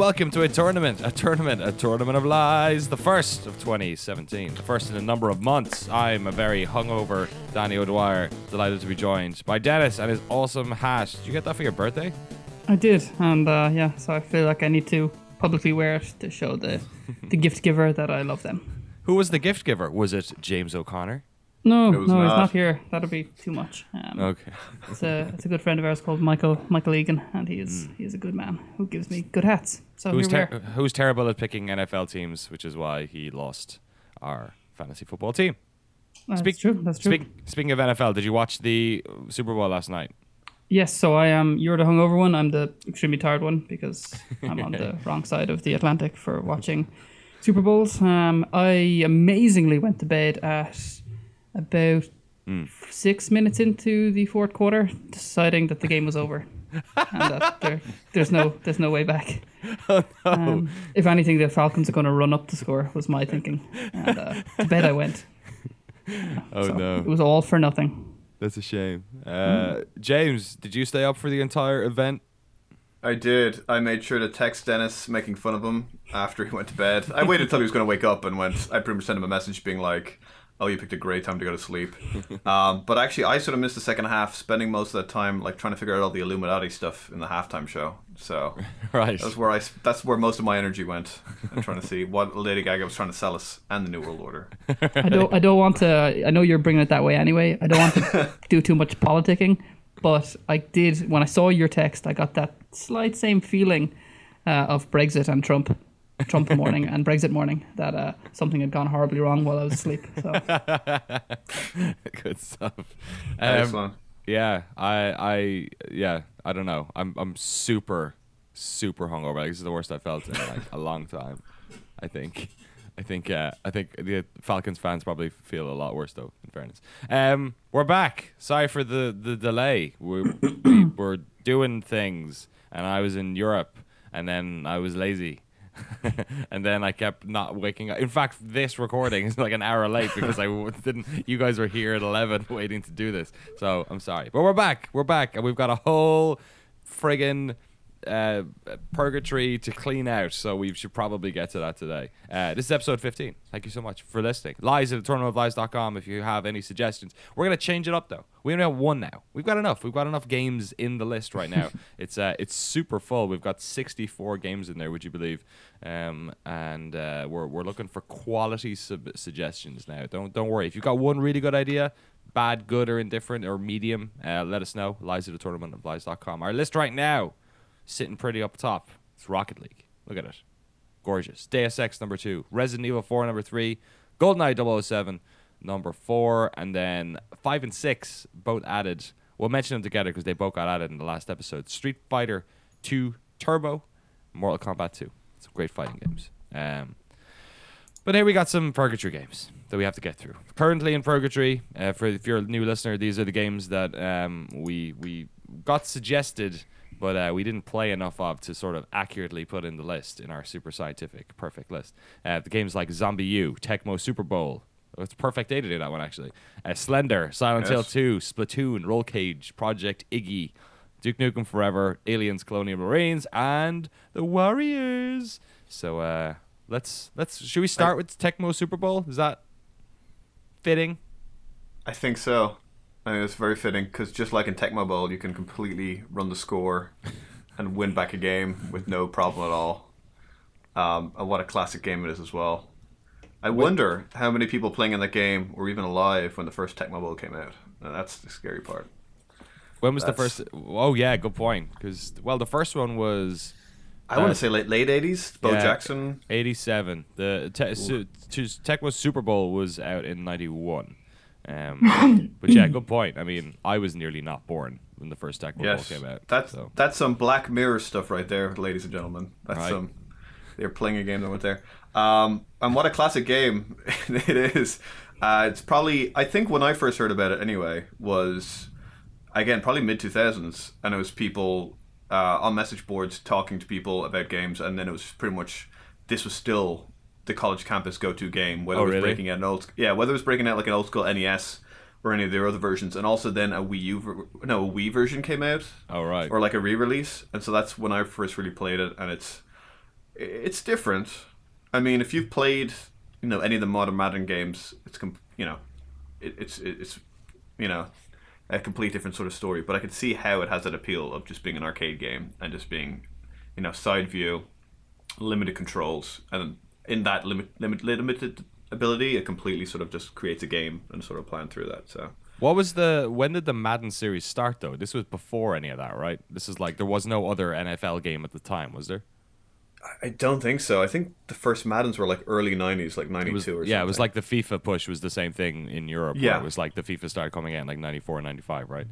welcome to a tournament, a tournament, a tournament of lies, the first of 2017, the first in a number of months. I'm a very hungover Danny O'Dwyer, delighted to be joined by Dennis and his awesome hat. Did you get that for your birthday? I did, and uh, yeah, so I feel like I need to publicly wear it to show the the gift giver that I love them. Who was the gift giver? Was it James O'Connor? No, no, was he's not. not here. That'd be too much. Um, Okay. it's a it's a good friend of ours called Michael Michael Egan, and he is he is a good man who gives me good hats. So Who's, ter- who's terrible at picking NFL teams, which is why he lost our fantasy football team. That's Speak- true. That's true. Speak, speaking of NFL, did you watch the Super Bowl last night? Yes, so I am. You're the hungover one. I'm the extremely tired one because I'm on the wrong side of the Atlantic for watching Super Bowls. Um, I amazingly went to bed at about six minutes into the fourth quarter, deciding that the game was over and that there, there's no there's no way back. Um, if anything, the Falcons are going to run up the score. Was my thinking, and uh, to bed I went. Oh So It was all for nothing. That's a shame. Uh, James, did you stay up for the entire event? I did. I made sure to text Dennis making fun of him after he went to bed. I waited until he was going to wake up and went. I pretty much sent him a message being like, "Oh, you picked a great time to go to sleep." um, but actually, I sort of missed the second half, spending most of that time like trying to figure out all the Illuminati stuff in the halftime show. So Right. that's where I. s- That's where most of my energy went. I'm trying to see what Lady Gaga was trying to sell us and the New World Order. I don't. I don't want to. I know you're bringing it that way anyway. I don't want to do too much politicking, but I did when I saw your text. I got that slight same feeling uh, of Brexit and Trump, Trump morning and Brexit morning that uh, something had gone horribly wrong while I was asleep. So Good stuff. Um, yeah, I, I, yeah, I don't know. I'm, I'm super, super hungover. Like, this is the worst I felt in like a long time. I think, I think, uh, I think the Falcons fans probably feel a lot worse though. In fairness, um, we're back. Sorry for the the delay. We're we, we're doing things, and I was in Europe, and then I was lazy. and then I kept not waking up. In fact, this recording is like an hour late because I didn't. You guys were here at eleven waiting to do this, so I'm sorry. But we're back. We're back, and we've got a whole friggin' uh, purgatory to clean out. So we should probably get to that today. Uh, this is episode 15. Thank you so much for listening. Lies at the tournament of tournamentoflies.com if you have any suggestions. We're gonna change it up though. We only have one now. We've got enough. We've got enough games in the list right now. it's uh, it's super full. We've got 64 games in there. Would you believe? Um, and uh, we're we're looking for quality sub- suggestions now. Don't don't worry. If you've got one really good idea. Bad, good, or indifferent, or medium, uh, let us know. Lies at tournamentoflies.com. Our list right now, sitting pretty up top. It's Rocket League. Look at it. Gorgeous. Deus Ex number two. Resident Evil 4 number three. GoldenEye 007 number four. And then five and six both added. We'll mention them together because they both got added in the last episode. Street Fighter 2 Turbo. Mortal Kombat 2. Some great fighting games. Um, but here we got some Purgatory games that we have to get through. Currently in Purgatory, uh, for if you're a new listener, these are the games that um, we we got suggested, but uh, we didn't play enough of to sort of accurately put in the list in our super scientific perfect list. Uh, the games like ZombiU, Tecmo Super Bowl. Oh, it's a perfect day to do that one actually. Uh, Slender, Silent Hill 2, Splatoon, Roll Cage, Project Iggy, Duke Nukem Forever, Aliens, Colonial Marines, and the Warriors. So uh, let's let's should we start with Tecmo Super Bowl? Is that fitting? I think so. I think it's very fitting because just like in Tecmo Bowl, you can completely run the score and win back a game with no problem at all. Um, and what a classic game it is as well. I wonder how many people playing in that game were even alive when the first Tecmo Bowl came out. That's the scary part. When was the first? Oh yeah, good point. Because well, the first one was I want Uh, to say late late eighties. Bo yeah. Jackson. '87. The te- su- Tecmo Super Bowl was out in '91. Um, but yeah, good point. I mean, I was nearly not born when the first Tecmo Yes, Bowl came out. that's so. that's some Black Mirror stuff right there, ladies and gentlemen. That's Right. some. They're playing a game that went there. Um, and what a classic game it is. Uh, it's probably I think when I first heard about it anyway was again probably mid two thousands, and it was people uh, on message boards talking to people about games, and then it was pretty much this was still the college campus go to game, whether Oh, it was really? breaking out an old yeah whether it was breaking out like an old school NES or any of their other versions, and also then a Wii U ver- no a Wii version came out Oh right. or like a re-release and so that's when i first really played it and it's it's different. I mean, if you've played, you know, any of the modern Madden games, it's com- you know, it, it's it's you know, a complete different sort of story. But I could see how it has that appeal of just being an arcade game and just being, you know, side view, limited controls, and in that limit, limit limited ability, it completely sort of just creates a game and sort of plan through that. So. What was the when did the Madden series start though? This was before any of that, right? This is like there was no other NFL game at the time, was there? I don't think so. I think the first Maddens were like early '90s, like '92 was, or something. yeah, it was like the FIFA push was the same thing in Europe. where Yeah. it was like the FIFA started coming in like 94, 95, right?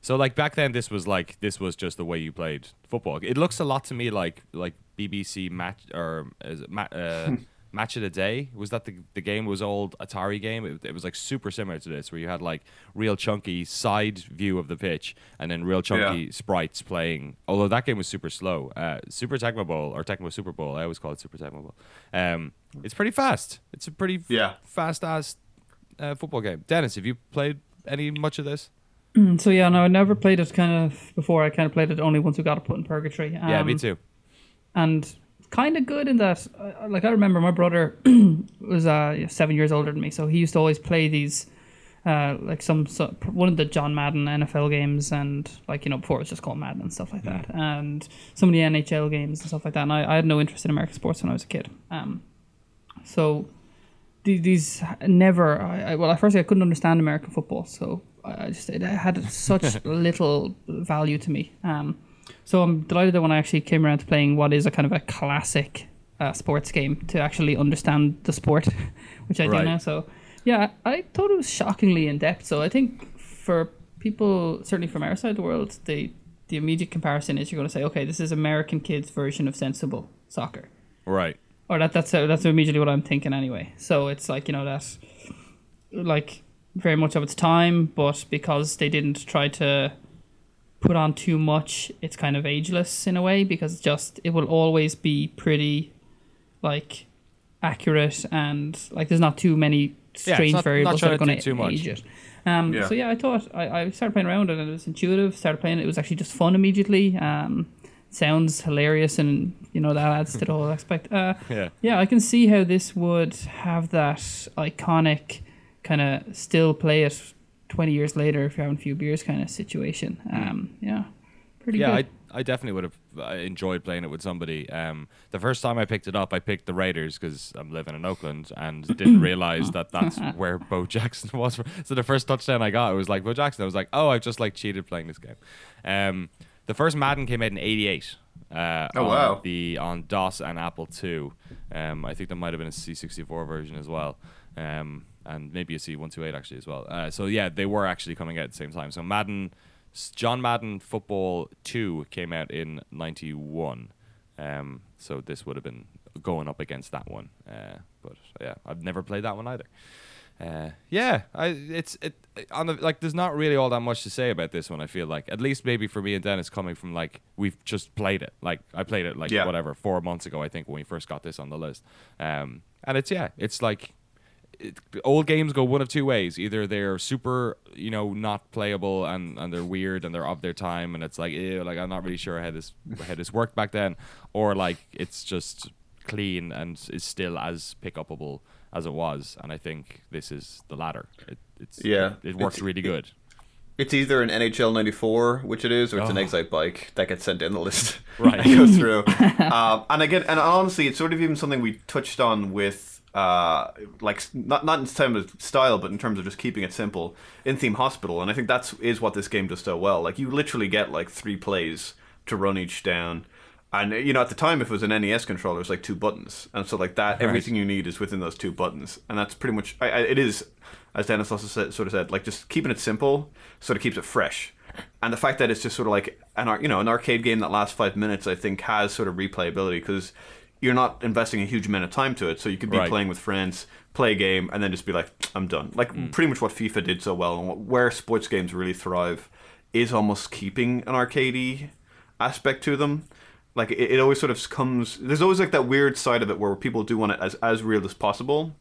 So like back then, this was like this was just the way you played football. It looks a lot to me like like BBC match or is it ma- uh, match of the day. Was that the the game? Was old Atari game. It, it was like super similar to this, where you had like real chunky side view of the pitch and then real chunky Yeah. sprites playing. Although that game was super slow. Uh, super Tecmo Bowl or Tecmo Super Bowl. I always call it Super Tecmo Bowl. Um, it's pretty fast. It's a pretty Yeah. fast ass uh, football game. Dennis, have you played any much of this? Mm, So yeah, no, I never played it kind of before. I kind of played it only once we got it put in purgatory. yeah, me Um, too. And kind of good in that uh, like i remember my brother was uh seven years older than me so he used to always play these uh like some so, one of the john madden nfl games and like you know before it was just called madden and stuff like that and some of the nhl games and stuff like that and i, I had no interest in american sports when i was a kid um so the- these never I, I well at first i couldn't understand american football so i I just it had such little value to me um so I'm delighted that when I actually came around to playing what is a kind of a classic uh, sports game to actually understand the sport, which I Right. do now. So yeah, I thought it was shockingly in depth. So I think for people, certainly from our side of the world, the the immediate comparison is you're going to say, okay, this is American kids' version of sensible soccer, Right. or that that's uh, that's immediately what I'm thinking anyway. So it's like you know that like very much of its time, but because they didn't try to put on too much, it's kind of ageless in a way because just it will always be pretty like accurate and like there's not too many strange not- not variables that are going to age it. Um, Yeah. So yeah, I thought I, I started playing around and it was intuitive. Started playing it, it was actually just fun immediately. Um, sounds hilarious and you know that adds to the whole aspect. Uh, Yeah. yeah, I can see how this would have that iconic kind of still play it 20 years later if you're having a few beers kind of situation. Um, yeah, pretty good. Yeah, good. I, I definitely would have uh, enjoyed playing it with somebody. Um, the first time I picked it up, I picked the Raiders because I'm living in Oakland and didn't realize that that's where Bo Jackson was. From. So the first touchdown I got, it was like Bo Jackson. I was like, oh, I've just like cheated playing this game. Um, the first Madden came out in '88. Uh, Oh, on wow. The on DOS and Apple II. Um, I think there might have been a C64 version as well. Um, and maybe you see 128 actually as well. Uh, so yeah, they were actually coming out at the same time. So Madden, John Madden Football 2 came out in 91. Um, so this would have been going up against that one. Uh, but yeah, I've never played that one either. Uh, yeah, I it's it on the like. There's not really all that much to say about this one. I feel like at least maybe for me and Dennis coming from like we've just played it. Like I played it like Yeah. whatever four months ago. I think when we first got this on the list. Um, and it's yeah, it's like it, old games go one of two ways. Either they're super, you know, not playable and, and they're weird and they're of their time, and it's like, ew, like I'm not really sure how this how this worked back then, or like it's just clean and is still as pick upable as it was. And I think this is the latter. It, it's Yeah, it, works it's- really good. It's either an NHL '94, which it is, or it's an Oh. Excitebike that gets sent in the list. Right. and goes through. um, and again, and honestly, it's sort of even something we touched on with, uh, like not not in terms of style, but in terms of just keeping it simple in Theme Hospital. And I think that's is what this game does so well. Like you literally get like three plays to run each down. And you know, at the time, if it was an NES controller, it's like two buttons, and so like that, everything you need is within those two buttons, and that's pretty much. I, I, it is, as Dennis also said, sort of said, like just keeping it simple, sort of keeps it fresh, and the fact that it's just sort of like an you know an arcade game that lasts five minutes, I think has sort of replayability because you're not investing a huge amount of time to it, so you could be Right. playing with friends, play a game, and then just be like, I'm done. Like pretty much what FIFA did so well, and what, where sports games really thrive is almost keeping an arcadey aspect to them. Like it, it always sort of comes. There's always like that weird side of it where people do want it as as real as possible,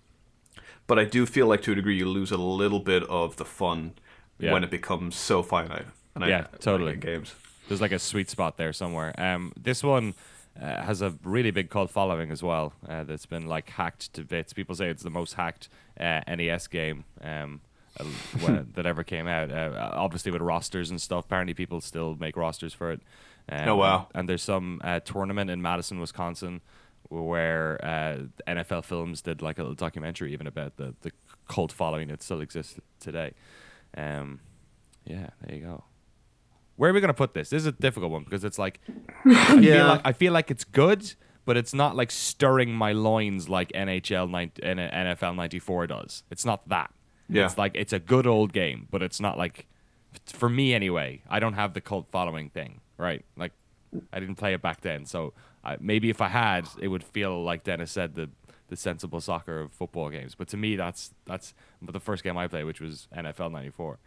but I do feel like to a degree you lose a little bit of the fun Yeah. when it becomes so finite. And Yeah, I, totally. games. There's like a sweet spot there somewhere. Um, this one, uh, has a really big cult following as well. Uh, that's been like hacked to bits. People say it's the most hacked uh, NES game um, uh, that ever came out. Uh, obviously with rosters and stuff. Apparently people still make rosters for it. Um, Oh, wow. And there's some uh, tournament in Madison, Wisconsin, where uh, NFL Films did like a little documentary even about the the cult following that still exists today. Um, yeah, there you go. Where are we gonna put this? This is a difficult one because it's like I feel like I feel like it's good, but it's not like stirring my loins like NHL 90, N- NFL '94 does. It's not that. Yeah. It's like it's a good old game, but it's not like for me anyway. I don't have the cult following thing, right? Like I didn't play it back then, so I, maybe if I had, it would feel like Dennis said the the sensible soccer of football games. But to me, that's that's the first game I played, which was NFL '94.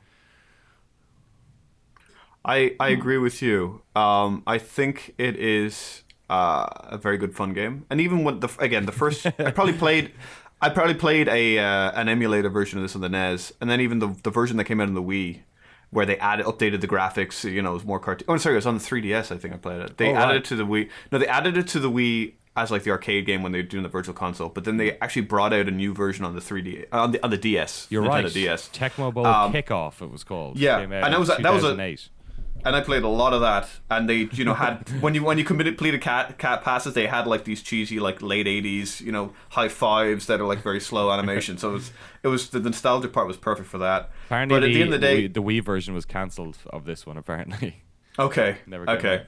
I, I agree with you. Um, I think it is uh, a very good fun game, and even with the again the first, I probably played, I probably played a uh, an emulator version of this on the NES, and then even the the version that came out on the Wii, where they added updated the graphics. You know, it was more cartoon. Oh, sorry, it was on the 3DS. I think I played it. They Oh, added right. it to the Wii. No, they added it to the Wii as like the arcade game when they were doing the virtual console, but then they actually brought out a new version on the 3D on the on the DS. You're Nintendo right. DS. Tecmo Bowl Um, Kickoff, it was called. yeah, and that was that was a- 2008. And I played a lot of that. And they, you know, had when you when you committed completed cat cat passes, they had like these cheesy like late '80s, you know, high fives that are like very slow animation. so it was it was the nostalgia part was perfect for that. Apparently, but at the, the, end of the day, Wii, the Wii version was cancelled of this one. Apparently, okay, Never okay.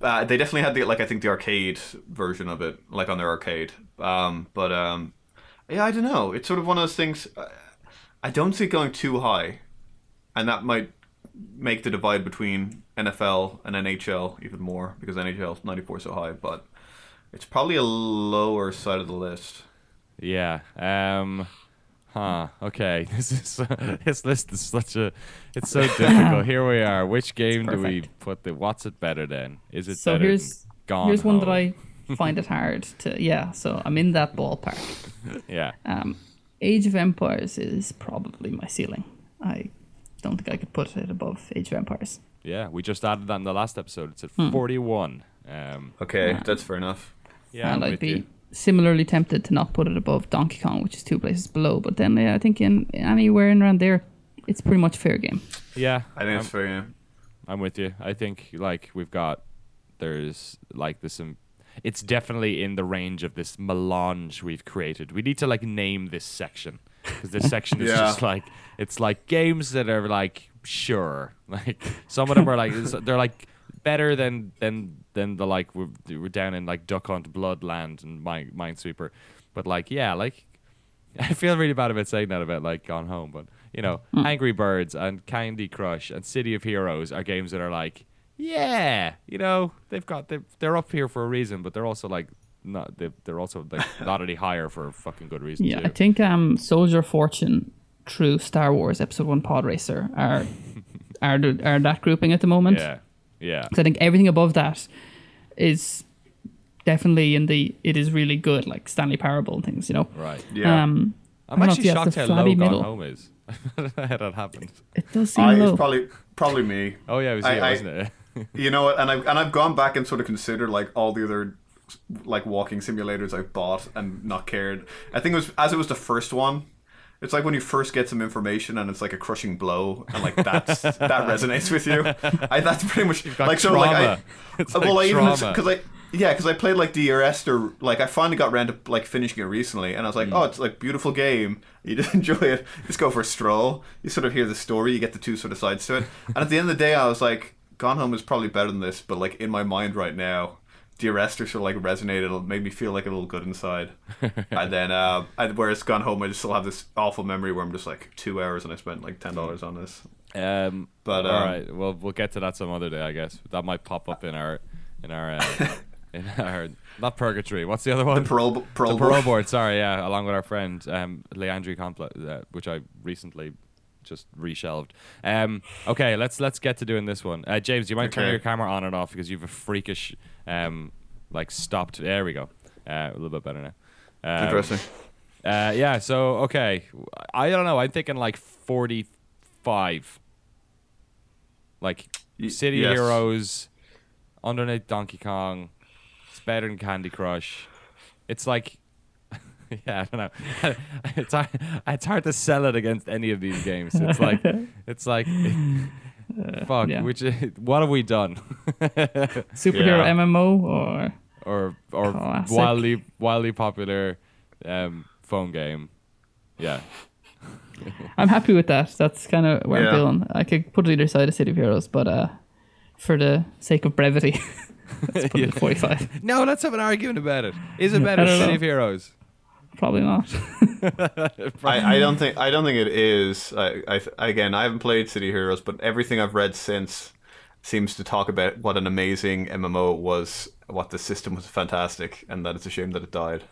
Uh, they definitely had the like I think the arcade version of it, like on their arcade. Um, but um, yeah, I don't know. It's sort of one of those things. Uh, I don't see it going too high, and that might make the divide between NFL and NHL even more because NHL 94 is so high. But it's probably a lower side of the list. yeah. Um, huh. Okay. This is this list is such a. It's so difficult. Here we are. Which game do we put the? What's it better than? Is it So better here's than Gone here's one that I find it hard to. Yeah, so I'm in that ballpark. Yeah. Um, Age of Empires is probably my ceiling. I don't think I could put it above Age of Empires. Yeah. We just added that in the last episode. It's at Hmm. 41. Um, Okay, that's fair enough. yeah. and I'm I'd be you. similarly tempted to not put it above Donkey Kong, which is two places below. But then yeah, I think in anywhere in around there, it's pretty much fair game. Yeah. I think I'm- it's fair. Yeah. I'm with you. I think like we've got there's like this um, it's definitely in the range of this melange we've created. We need to like name this section because this section is Yeah. just like it's like games that are like sure. Like some of them are like they're like better than than than the like we're, we're down in like Duck Hunt Bloodland and Mine, Minesweeper. But like yeah, like I feel really bad about saying that about like Gone Home, but you know, hmm. Angry Birds and Candy Crush and City of Heroes are games that are like, yeah, you know, they've got they're, they're up here for a reason, but they're also like not they're, they're also like not any higher for a fucking good reason Yeah, too. I think um, Soldier of Fortune through Star Wars Episode One Pod Racer are are the, are that grouping at the moment. yeah, yeah, 'Cause I think everything above that is definitely in the it is really good, like Stanley Parable and things. You know. right. Yeah. Um, I'm I don't know actually if shocked the how low flabby Gone middle. Home is. how that happened. it does seem I, low. it's probably probably me. Oh yeah, it was I- you, I- wasn't it? You know what? And I've and I've gone back and sort of considered like all the other like walking simulators I've bought and not cared. I think it was as it was the first one. It's like when you first get some information and it's like a crushing blow, and like that's that resonates with you. I, that's pretty much like sort of like I. It's well, like I even because I yeah because I played like Dear Esther like I finally got around to like finishing it recently, and I was like, Hmm. oh, it's like beautiful game. You just enjoy it. Just go for a stroll. You sort of hear the story. You get the two sort of sides to it, and at the end of the day, I was like, Gone Home is probably better than this, but like in my mind right now. Dear Esther sort of like resonated, it made me feel like a little good inside. and then, uh, it's Gone Home, I just still have this awful memory where I'm just like two hours and I spent like ten dollars on this. Um, But, all um, right, well, we'll get to that some other day, I guess. That might pop up in our, in our, uh, in our not purgatory. What's the other one? Parole, parole, the parole board. Sorry, yeah, along with our friend um, Leandri Complex, uh, which I recently just reshelved. Um, okay, let's let's get to doing this one. Uh, James, you might turn Okay. your camera on and off because you've a freakish, um, like stopped. There we go. Uh, a little bit better now. Um, Interesting. uh, yeah. So okay, I don't know. I'm thinking like 45. Like City yes. Heroes, underneath Donkey Kong, It's better than Candy Crush. It's like, yeah, I don't know. it's hard, it's hard to sell it against any of these games. It's like, it's like, fuck. yeah. Which what have we done? Superhero Yeah. MMO or or or Classic. wildly wildly popular um, phone game. Yeah, I'm happy with that. That's kind of where Yeah. I'm feeling. I could put it either side of City of Heroes, but uh, for the sake of brevity, let's put it at 45. No, let's have an argument about it. Is it better don't City know. of Heroes? Probably not. I, I don't think I don't think it is. I, I again, I haven't played City Heroes, but everything I've read since seems to talk about what an amazing MMO it was, what the system was fantastic, and that it's a shame that it died.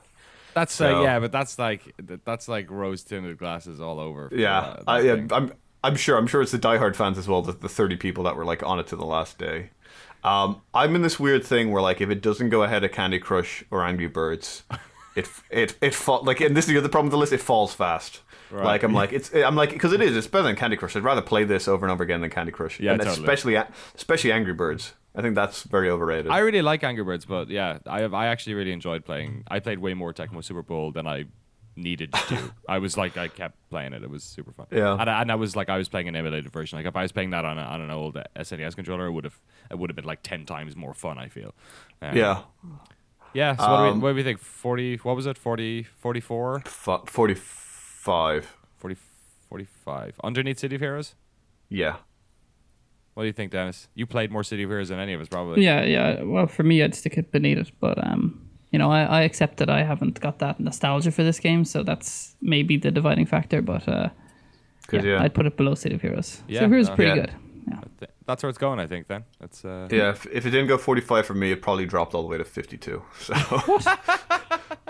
That's So- like yeah, but that's like that's like rose tinted glasses all over. for Yeah, that- I, yeah, I'm I'm sure I'm sure it's the diehard fans as well. The, the thirty people that were like on it to the last day. Um, I'm in this weird thing where like if it doesn't go ahead of Candy Crush or Angry Birds, it it it fall like and this is the other problem with the list. It falls fast. Right. Like I'm like it's I'm like because it is it's better than Candy Crush. I'd rather play this over and over again than Candy Crush. Yeah, and totally. especially especially Angry Birds. I think that's very overrated. I really like Angry Birds, but yeah, I have, I actually really enjoyed playing. I played way more Tecmo Super Bowl than I needed to. I was like, I kept playing it. It was super fun. Yeah. and I, and I was like, I was playing an emulated version. Like if I was playing that on, a, on an old SNES controller, it would have it would have been like ten times more fun. I feel. Um, yeah, yeah. So what, do we, Um, what do we think? Forty? What was it? 40, 44? F- forty five. 40, 45. Underneath City of Heroes. Yeah. What do you think, Dennis? You played more City of Heroes than any of us, probably. yeah, yeah. Well, for me, I'd stick it beneath it, but um, you know, I, I accept that I haven't got that nostalgia for this game, so that's maybe the dividing factor. But uh, yeah, yeah. I'd put it below City of Heroes. Yeah, City of Heroes is pretty yeah. good. Yeah. Th- That's where it's going, I think. Then that's uh, Yeah, if, if it didn't go 45 for me, it probably dropped all the way to 52. So,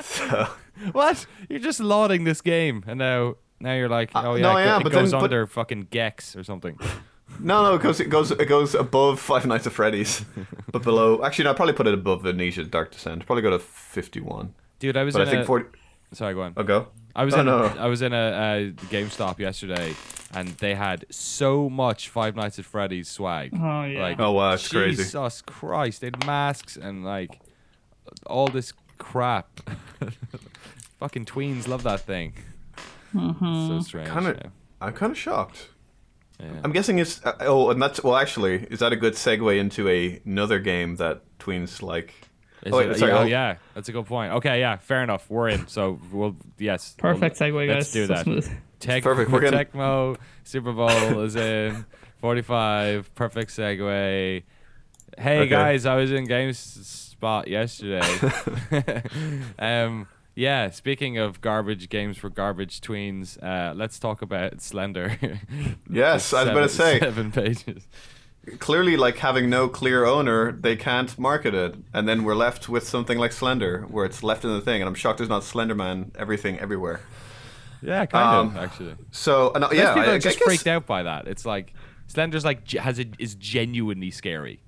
so What? You're just lauding this game, and now now you're like, oh yeah, no, it, go- am, it but goes then- but- under fucking Gex or something. no, no, because it goes it goes above Five Nights at Freddy's, but below. Actually, no, I'd probably put it above Amnesia Dark Descent. Probably go to 51. Dude, I was But in I think a. 40. Sorry, go on. I'll go. I was Oh, in no, a, no. I was in a, a GameStop yesterday, and they had so much Five Nights at Freddy's swag. Oh, yeah. Like, Oh, wow, it's crazy. Jesus Christ! They had masks and like all this crap. Fucking tweens love that thing. So strange. Kind of. yeah. I'm kind of shocked. Yeah. I'm guessing it's. Uh, oh, and that's well. Actually, is that a good segue into a, another game that tweens like? Is Oh, wait, it- sorry, yeah, oh yeah, that's a good point. Okay, yeah, fair enough. We're in. So we'll yes. we'll- Perfect segue, guys. Let's do So that. smooth. Tech, Perfect, we're gonna- Tecmo Super Bowl is in 45. Perfect segue. Hey Okay. guys, I was in GameSpot yesterday. um, yeah. Speaking of garbage games for garbage tweens, uh, let's talk about Slender. Yes, I was about to say. seven pages. Clearly, like having no clear owner, they can't market it, and then we're left with something like Slender, where it's left in the thing. And I'm shocked there's not Slenderman everything everywhere. Yeah, kind of Um, actually. So, and, uh, Most yeah, people I, are I just guess- freaked out by that. It's like Slender's like has it is genuinely scary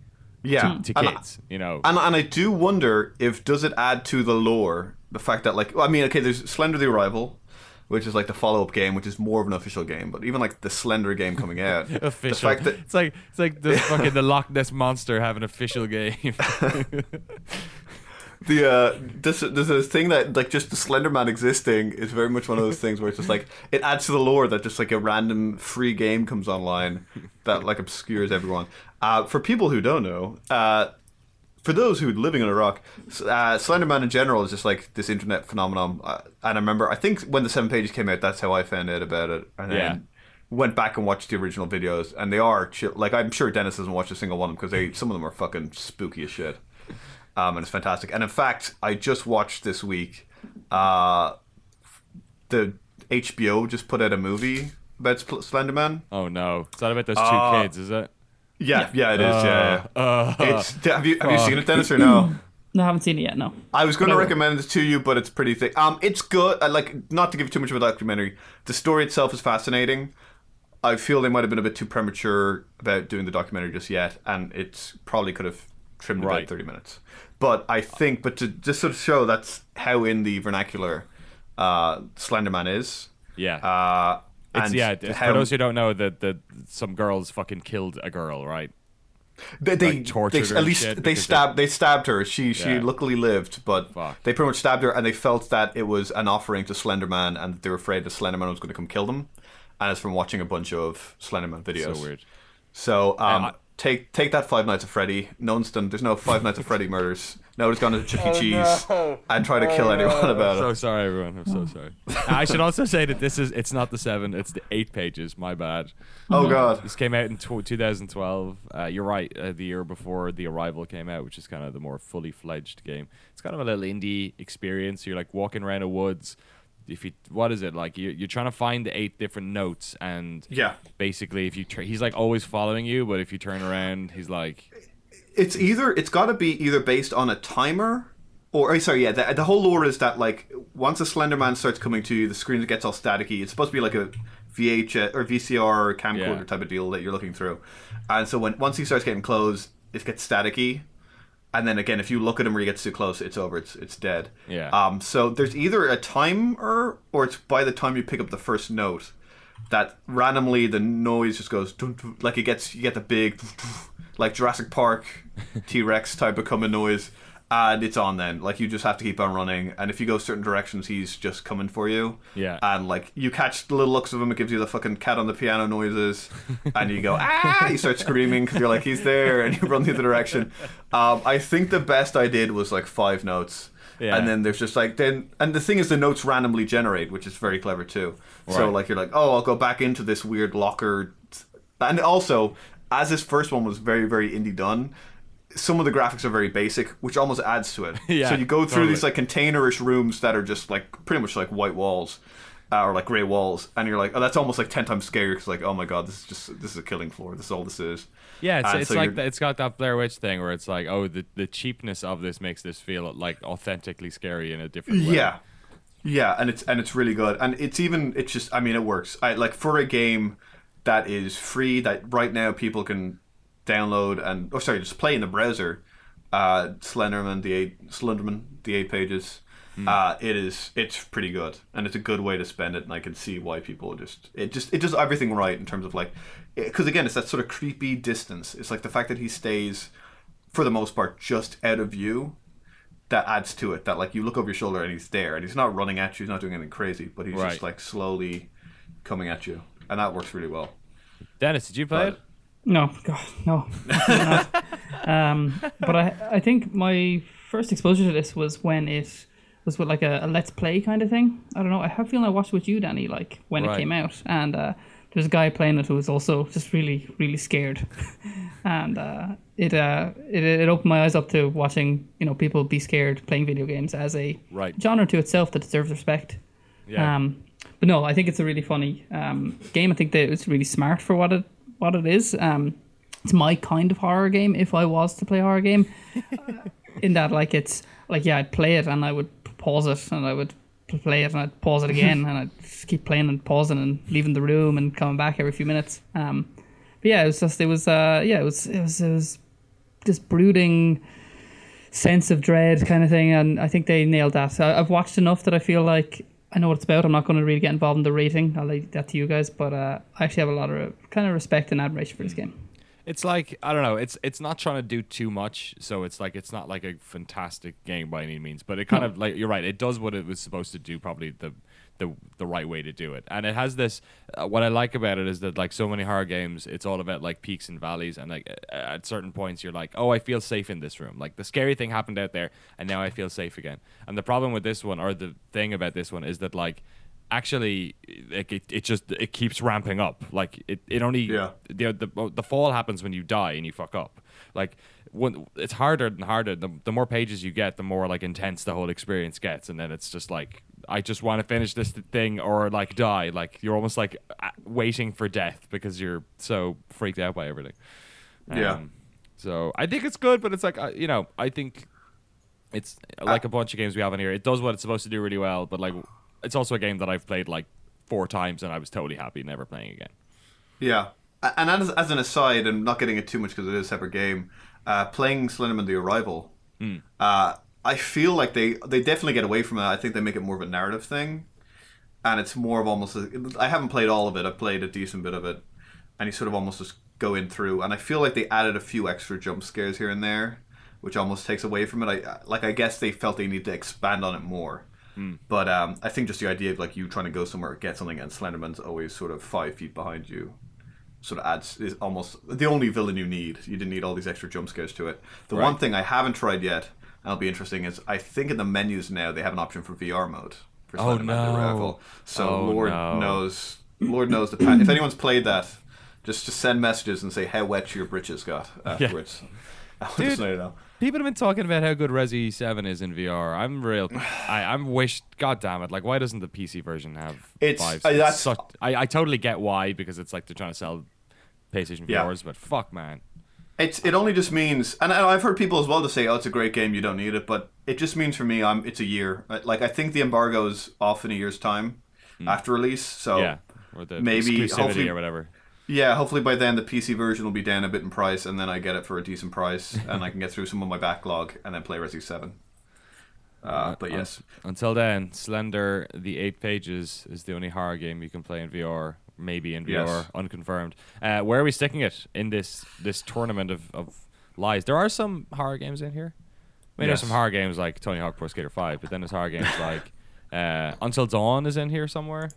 yeah, to I- kids. You know. And, and I do wonder if does it add to the lore the fact that like I mean okay there's Slender the Arrival, which is like the follow up game, which is more of an official game, but even like the Slender game coming out, official. the fact that it's like it's like the fucking the Loch Ness monster have an official game. the uh this there's this thing that like just the Slender Man existing is very much one of those things where it's just like it adds to the lore that just like a random free game comes online that like obscures everyone. Uh, for people who don't know, uh, for those who are living on a rock, uh, Slenderman in general is just like this internet phenomenon. Uh, and I remember, I think when the seven pages came out, that's how I found out about it. And then Yeah. went back and watched the original videos, and they are chill. Like I'm sure Dennis hasn't watched a single one of them because they some of them are fucking spooky as shit. Um, and it's fantastic. And in fact, I just watched this week. Uh, the HBO just put out a movie about Slenderman. oh no, it's not about those two Uh, kids, is it? Yeah, yeah, it is. yeah, yeah. Uh, It's, have you have you seen it, Dennis, or no? No, I haven't seen it yet. No. I was going to No. recommend it to you, but it's pretty thick. Um, it's good. I like not to give too much of a documentary. The story itself is fascinating. I feel they might have been a bit too premature about doing the documentary just yet, and it probably could have trimmed Right. about thirty minutes. But I think, but to just sort of show that's how in the vernacular, uh, Slenderman is. yeah. Uh, it's yeah. it's- For those who don't know, that that some girls fucking killed a girl, right? They, they, Like, tortured they her at least they because they- stabbed they stabbed her. She she Yeah. luckily lived, but Fuck. they pretty much stabbed her, and they felt that it was an offering to Slenderman, and they were afraid that Slenderman was going to come kill them. And it's from watching a bunch of Slenderman videos. So weird. So um, take take that Five Nights at Freddy. No one's done. There's no Five Nights at Freddy murders. Nobody's gone to Chuck E. Cheese and try to kill anyone about So it. So sorry, everyone. I'm so sorry. I should also say that this is it's not the seven, it's the eight pages. My bad. Oh God. This came out in tw 2012. Uh, you're right, uh, the year before The Arrival came out, which is kind of the more fully fledged game. It's kind of a little indie experience. You're like walking around a woods. If you, what is it like? You're, you're trying to find the eight different notes, and Yeah. basically, if you tr- he's like always following you, but if you turn around, he's like, It's either it's got to be either based on a timer. Or oh, sorry, yeah. The, the whole lore is that like once a Slenderman starts coming to you, the screen gets all staticky. It's supposed to be like a VHS or VCR or camcorder Yeah. type of deal that you're looking through. And so when once he starts getting close, it gets staticky. And then again, if you look at him or he gets too close, it's over. It's it's dead. Yeah. Um. So there's either a timer or it's by the time you pick up the first note that randomly the noise just goes dun, dun, like it gets you get the big like Jurassic Park T Rex type of coming noise, and it's on then. Like you just have to keep on running, and if you go certain directions, he's just coming for you. Yeah. And like you catch the little looks of him, it gives you the fucking cat on the piano noises, and you go ah, you start screaming because you're like he's there, and you run the other direction. Um, I think the best I did was like five notes. Yeah. And then there's just like then, and the thing is, the notes randomly generate, which is very clever too. Right. So like you're like, oh, I'll go back into this weird locker, and also as this first one was very very indie done, some of the graphics are very basic, which almost adds to it. Yeah, so you go through these totally. like containerish rooms that are just like pretty much like white walls. Uh, or like gray walls, and you're like, oh, that's almost like ten times scarier. Because like, oh my god, this is just this is a killing floor. This is all this is. Yeah, it's, it's so like you're- it's got that Blair Witch thing where it's like, oh, the the cheapness of this makes this feel like authentically scary in a different way. Yeah, yeah, and it's and it's really good, and it's even it's just I mean it works. I like for a game that is free that right now people can download and oh sorry just play in the browser. Uh, Slenderman the eight Slenderman the eight pages. Uh, it is it's pretty good and it's a good way to spend it and I can see why people just it just it does everything right in terms of like because again it's that sort of creepy distance. It's like the fact that he stays for the most part just out of view that adds to it. That like you look over your shoulder and he's there, and he's not running at you. He's not doing anything crazy, but he's Right. just like slowly coming at you, and that works really well. Dennis, did you play it? No, God, no. um, but I, I think my first exposure to this was when it was with like a, a let's play kind of thing. I don't know. I have a feeling I watched with you, Danny, like when Right. it came out, and uh, there's a guy playing it who was also just really, really scared, and uh, it, uh, it it opened my eyes up to watching you know people be scared playing video games as a Right. genre to itself that deserves respect. Yeah. Um, but no, I think it's a really funny um, game. I think that it's really smart for what it what it is. Um, it's my kind of horror game. If I was to play a horror game, in that like it's like yeah, I'd play it and I would pause it and I would play it and I'd pause it again and I'd keep playing and pausing and leaving the room and coming back every few minutes. Um, but yeah, it was just it was uh, yeah, it was it was it was this brooding sense of dread kind of thing, and I think they nailed that. I, I've watched enough that I feel like I know what it's about. I'm not going to really get involved in the rating. I'll leave that to you guys, but uh, I actually have a lot of kind of respect and admiration for this game. It's like I don't know. It's it's not trying to do too much, so it's like it's not like a fantastic game by any means. But it kind No. of like you're right. It does what it was supposed to do, probably the the the right way to do it. And it has this. Uh, what I like about it is that like so many horror games, it's all about like peaks and valleys. And like at certain points, you're like, oh, I feel safe in this room. Like the scary thing happened out there, and now I feel safe again. And the problem with this one, or the thing about this one, is that like actually like it, it just it keeps ramping up like it, it only Yeah. the, the the fall happens when you die and you fuck up like when it's harder and harder. The, the more pages you get the more like intense the whole experience gets. And then it's just like i just want to finish this thing or like die. Like you're almost like uh, waiting for death because you're so freaked out by everything. Yeah. Um, so i think it's good but it's like uh, you know i think it's like a bunch of games we have in here it does what it's supposed to do really well but like it's also a game that i've played like four times and i was totally happy never playing again. Yeah, and as, as an aside, and not getting it too much because it is a separate game, uh, playing Slenderman: The Arrival, uh, I feel like they they definitely get away from it. I think they make it more of a narrative thing, and it's more of almost. A, I haven't played all of it. I've played a decent bit of it, and you sort of almost just go in through, and I feel like they added a few extra jump scares here and there, which almost takes away from it. I like I guess they felt they need to expand on it more. But um, I think just the idea of like you trying to go somewhere get something and Slenderman's always sort of five feet behind you, sort of adds is almost the only villain you need. You didn't need all these extra jump scares to it. The one thing I haven't tried yet, and it'll be interesting, is I think in the menus now they have an option for VR mode for Oh, no. So Oh, Lord no. knows, Lord knows the pa- if anyone's played that, just just send messages and say how wet your britches got afterwards. Want Dude. People have been talking about how good Resi Seven is in VR. I'm real. I, I'm wish. God damn it! Like, why doesn't the PC version have It's- five? uh, that's- such, I, I totally get why because it's like they're trying to sell PlayStation Yeah. VRs, but fuck, man. It's it only just means, and I- I've heard people as well to say, "Oh, it's a great game, you don't need it," but it just means for me, I'm it's a year. Uh, Like I think the embargo is off in a year's time after release, so yeah, or the maybe, hopefully- or whatever. Yeah, hopefully by then the PC version will be down a bit in price, and then I get it for a decent price, and I can get through some of my backlog, and then play Resi Seven. Uh, but yes, Until then, Slender, the eight pages is the only horror game you can play in VR. Maybe in VR, Yes. unconfirmed. Uh, where are we sticking it in this this tournament of, of lies? There are some horror games in here. I mean, there's some horror games like Tony Hawk Pro Skater Five, but then there's horror games like uh, Until Dawn is in here somewhere.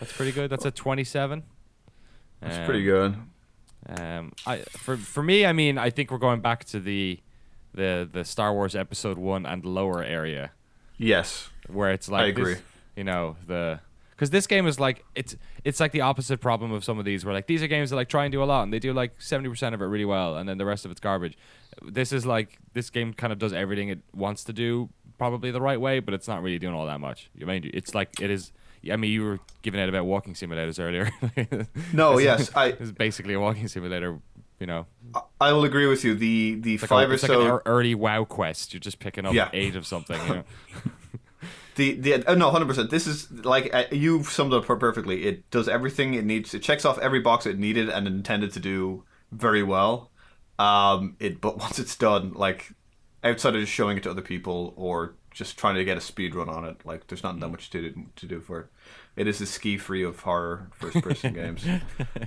That's pretty good. That's a 27. That's Um, pretty good. Um, I for for me, I mean, I think we're going back to the the the Star Wars Episode One and lower area Yes, where it's like I agree. this- you know the because this game is like it's it's like the opposite problem of some of these where like these are games that like try and do a lot and they do like 70% of it really well and then the rest of it's garbage this is like this game kind of does everything it wants to do probably the right way but it's not really doing all that much you mean it's like it is I mean, you were giving out about walking simulators earlier. No, It's- yes, I- It's basically a walking simulator. You know, I- I will agree with you. The the it's like, five a, or it's like so an early WoW quest. You're just picking up Yeah. eight of something. You know? The the uh, no hundred percent. This is like uh, you've summed it up perfectly. It does everything it needs. It checks off every box it needed and intended to do very well. Um, it but once it's done, like outside of just showing it to other people or just trying to get a speed run on it, like there's not that much to do, to do for it. It is the SkiFree of horror first person games.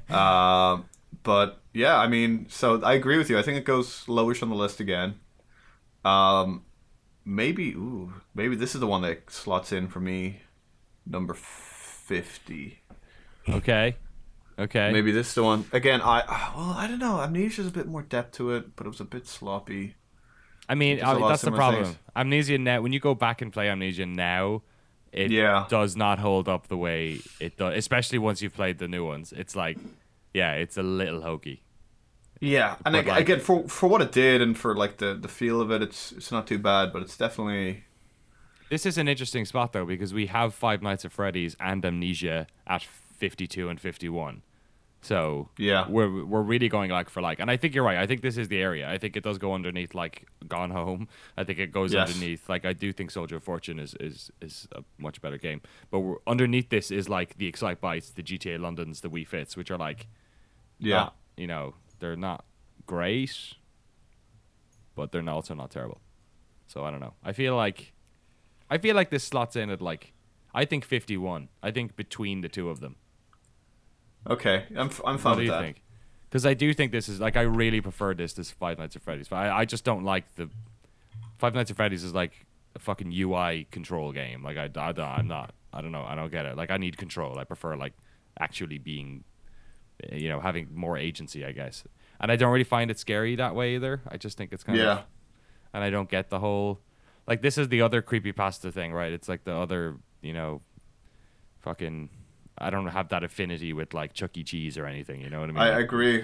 Um, but yeah, I mean, so I agree with you. I think it goes lowish on the list again. Um, maybe ooh, maybe this is the one that slots in for me, number fifty. okay, okay. Maybe this is the one again. I well, I don't know. Amnesia's a bit more depth to it, but it was a bit sloppy. I mean, There's a lot of that's the problem. things. Amnesia now, when you go back and play Amnesia now, it Yeah. does not hold up the way it does, especially once you've played the new ones. It's like, yeah, it's a little hokey. Yeah, and But, like- again, for for what it did and for like the the feel of it, it's it's not too bad, but it's definitely This is an interesting spot though because we have Five Nights at Freddy's and Amnesia at 52 and 51. So Yeah. we're we're really going like for like, and I think you're right. I think this is the area. I think it does go underneath like Gone Home. I think it goes Yes. underneath like I do think Soldier of Fortune is is is a much better game. But underneath this is like the Excitebikes, the GTA Londons, the Wii Fits, which are like yeah. not- you know, they're not great, but they're also not terrible. So I don't know. I feel like, I feel like this slots in at like, I think fifty-one. I think between the two of them. Okay, I'm f- I'm fine What do you that. think? Because I do think this is like I really prefer this to Five Nights at Freddy's, but I, I just don't like the Five Nights at Freddy's is like a fucking UI control game. Like I, I, I'm not. I don't know. I don't get it. Like I need control. I prefer like actually being, Eh, you know, having more agency. I guess. And I don't really find it scary that way either. I just think it's kind Yeah. of. And I don't get the whole, like this is the other creepypasta thing, right? It's like the other, you know, fucking. I don't have that affinity with like Chuck E. Cheese or anything. You know what I mean? I agree.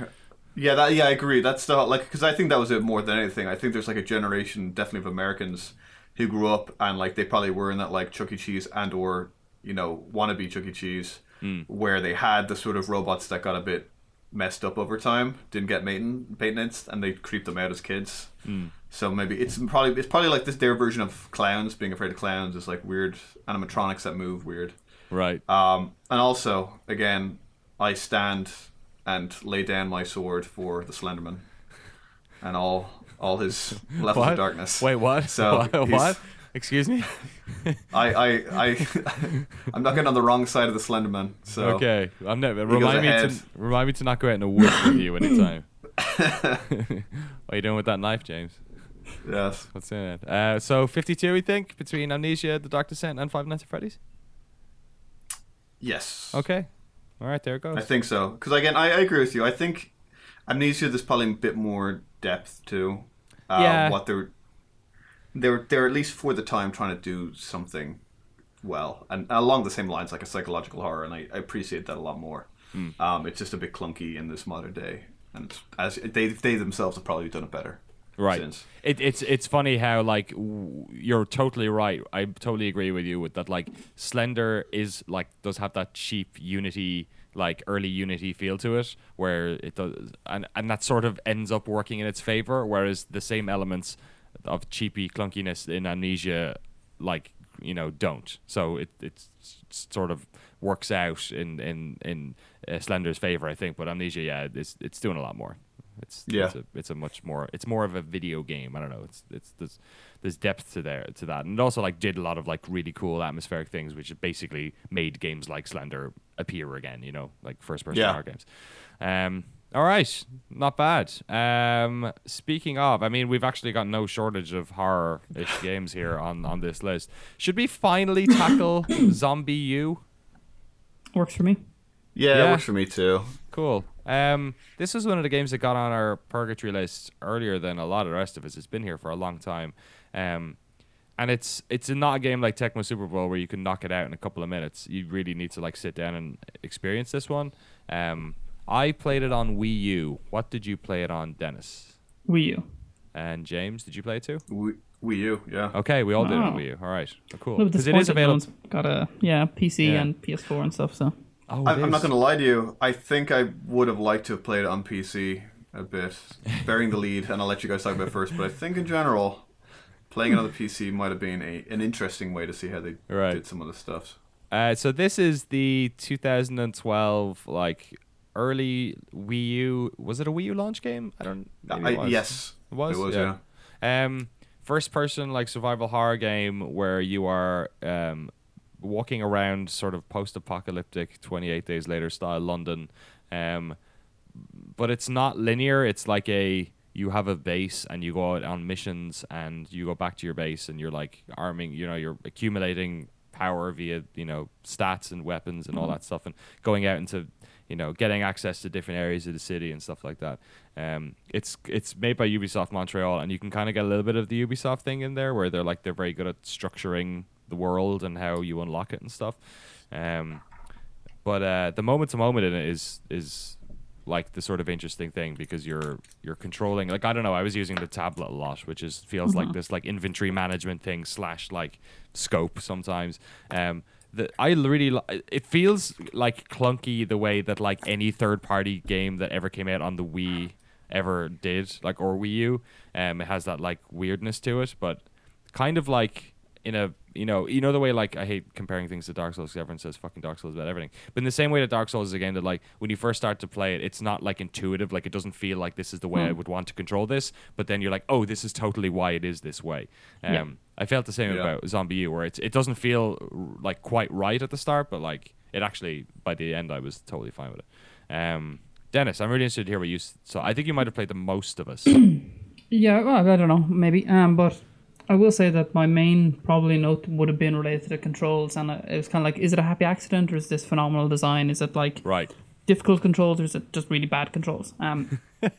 Yeah, that yeah, I agree. That's the like because I think that was it more than anything. I think there's like a generation definitely of Americans who grew up and like they probably were in that like Chuck E. Cheese and or you know wannabe Chuck E. Cheese where they had the sort of robots that got a bit messed up over time, didn't get maintenance, and they creeped them out as kids. So maybe it's probably it's probably like this their version of clowns being afraid of clowns is like weird animatronics that move weird. Right. Um, and also, again, I stand and lay down my sword for the Slenderman and all all his levels What? of darkness. Wait, what? So What? What? Excuse me. I, I, I, I'm not getting on the wrong side of the Slenderman. So Okay, I'm never. Remind me to remind me to not go out in the woods with you anytime. what are you doing with that knife, James? yes, What's in it? Uh, so 52, we think, between Amnesia, The Dark Descent, and Five Nights at Freddy's. yes. Okay, all right, there it goes. I think so. Because again, I, I agree with you. I think Amnesia there's probably a bit more depth to uh, Yeah. what they're they're they're at least for the time trying to do something well and along the same lines like a psychological horror, and I, I appreciate that a lot more. Hmm. Um, it's just a bit clunky in this modern day, and as they they themselves have probably done it better. right. Since. It, it's it's funny how like w- you're totally right. I totally agree with you with that. Like Slender is like does have that cheap Unity like early Unity feel to it, where it does, and and that sort of ends up working in its favor. Whereas the same elements of cheapy clunkiness in Amnesia, like you know, don't. So it it sort of works out in in in uh, Slender's favor, I think. But Amnesia, yeah, it's it's doing a lot more. It's Yeah. It's a, it's a much more. It's more of a video game. I don't know. It's it's there's there's depth to there to that, and it also like did a lot of like really cool atmospheric things, which basically made games like Slender appear again. You know, like first person Yeah. horror games. Um. All right, not bad. Um, speaking of, I mean, we've actually got no shortage of horror-ish games here on, on this list. Should we finally tackle ZombiU? Works for me. Yeah, Yeah. it works for me too. Cool. Um, this was one of the games that got on our purgatory list earlier than a lot of the rest of us. It's been here for a long time, um, and it's it's not a game like Tecmo Super Bowl where you can knock it out in a couple of minutes. You really need to like sit down and experience this one. Um, I played it on Wii U. What did you play it on, Dennis? Wii U. And James, did you play it too? Wii, Wii U, yeah. Okay, we all did it on Wii U. All right, cool. A little bit Because it is disappointed no available. Got a yeah PC Yeah. and PS4 and stuff. So Oh, I, I'm not going to lie to you. I think I would have liked to have played it on PC a bit, bearing the lead, and I'll let you guys talk about it first. But I think in general, playing it on the PC might have been a, an interesting way to see how they Right. did some of the stuff. Uh, so this is the 2012 like early Wii U. Was it a Wii U launch game? I don't. maybe I, it yes, it was. it was, yeah. yeah. Um, first person like survival horror game where you are um walking around sort of post apocalyptic 28 days later style London. Um, but it's not linear. It's like a you have a base and you go out on missions and you go back to your base and you're like arming. You know, you're accumulating power via you know stats and weapons and all that stuff and going out into you know getting access to different areas of the city and stuff like that. Um, it's it's made by Ubisoft Montreal and you can kind of get a little bit of the Ubisoft thing in there where they're like they're very good at structuring the world and how you unlock it and stuff. Um, but uh, the moment to moment in it is is like the sort of interesting thing because you're you're controlling like I don't know I was using the tablet a lot which is feels like this like inventory management thing slash like scope sometimes um the, I really li- it feels like clunky the way that like any third party game that ever came out on the Wii ever did like or Wii U. Um it has that like weirdness to it but kind of like in a you know you know the way like I hate comparing things to Dark Souls 'cause everyone says fucking Dark Souls about everything. But in the same way that Dark Souls is a game that like when you first start to play it it's not like intuitive like it doesn't feel like this is the way I would want to control this but then you're like oh this is totally why it is this way. Um Yeah. I felt the same Yeah. about ZombiU where it's it doesn't feel like quite right at the start but like it actually by the end I was totally fine with it um Dennis I'm really interested to hear what you s- so I think you might have played the most of us yeah, well, I don't know, maybe. Um, but I will say that my main probably note would have been related to the controls, and uh, it was kind of like, is it a happy accident or is this phenomenal design? Is it like right difficult controls or is it just really bad controls? Um,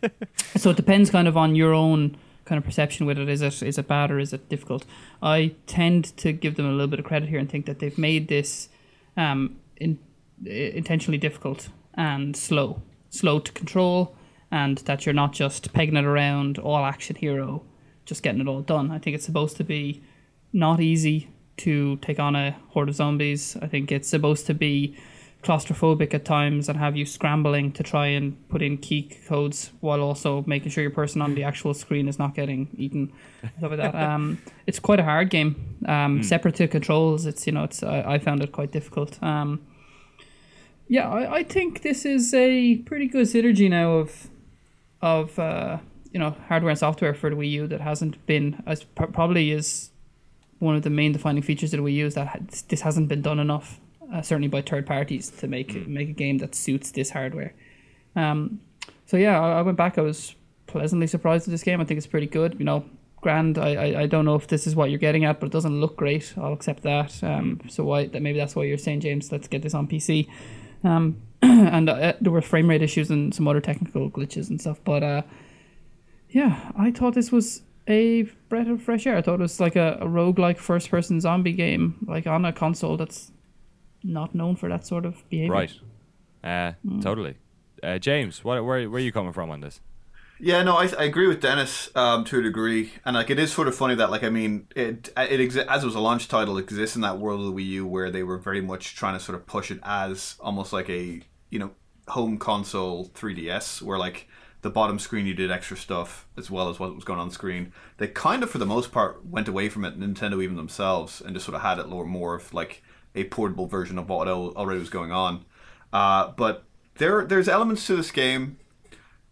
so it depends kind of on your own kind of perception with it. Is it is it bad or is it difficult? I tend to give them a little bit of credit here and think that they've made this um, in, intentionally difficult and slow, slow to control, and that you're not just pegging it around all action hero, just getting it all done. I think it's supposed to be not easy to take on a horde of zombies. I think it's supposed to be claustrophobic at times and have you scrambling to try and put in key codes while also making sure your person on the actual screen is not getting eaten stuff like that. Um, it's quite a hard game. Um, separate to controls it's you know it's I, I found it quite difficult. Um, yeah I, I think this is a pretty good synergy now of of uh, you know hardware and software for the Wii U that hasn't been as pr- probably is one of the main defining features of the Wii U that this hasn't been done enough, uh, certainly by third parties, to make make a game that suits this hardware. Um, so yeah, I, I went back. I was pleasantly surprised with this game. I think it's pretty good. You know, grand. I, I, I don't know if this is what you're getting at, but it doesn't look great. I'll accept that. Um, so why that maybe that's why you're saying, James, let's get this on PC. Um, and uh, there were frame rate issues and some other technical glitches and stuff. But uh, yeah, I thought this was a breath of fresh air. I thought it was like a, a roguelike first person zombie game, like on a console that's not known for that sort of behavior. Right. Uh, Totally. Uh, James, what, where where are you coming from on this? Yeah, no, I, I agree with Dennis um, to a degree, and like it is sort of funny that like I mean it it exi- as it was a launch title it exists in that world of the Wii U where they were very much trying to sort of push it as almost like a you know home console 3DS where like the bottom screen you did extra stuff as well as what was going on screen. They kind of for the most part went away from it, Nintendo even themselves, and just sort of had it more more of like a portable version of what already was going on. Uh, but there there's elements to this game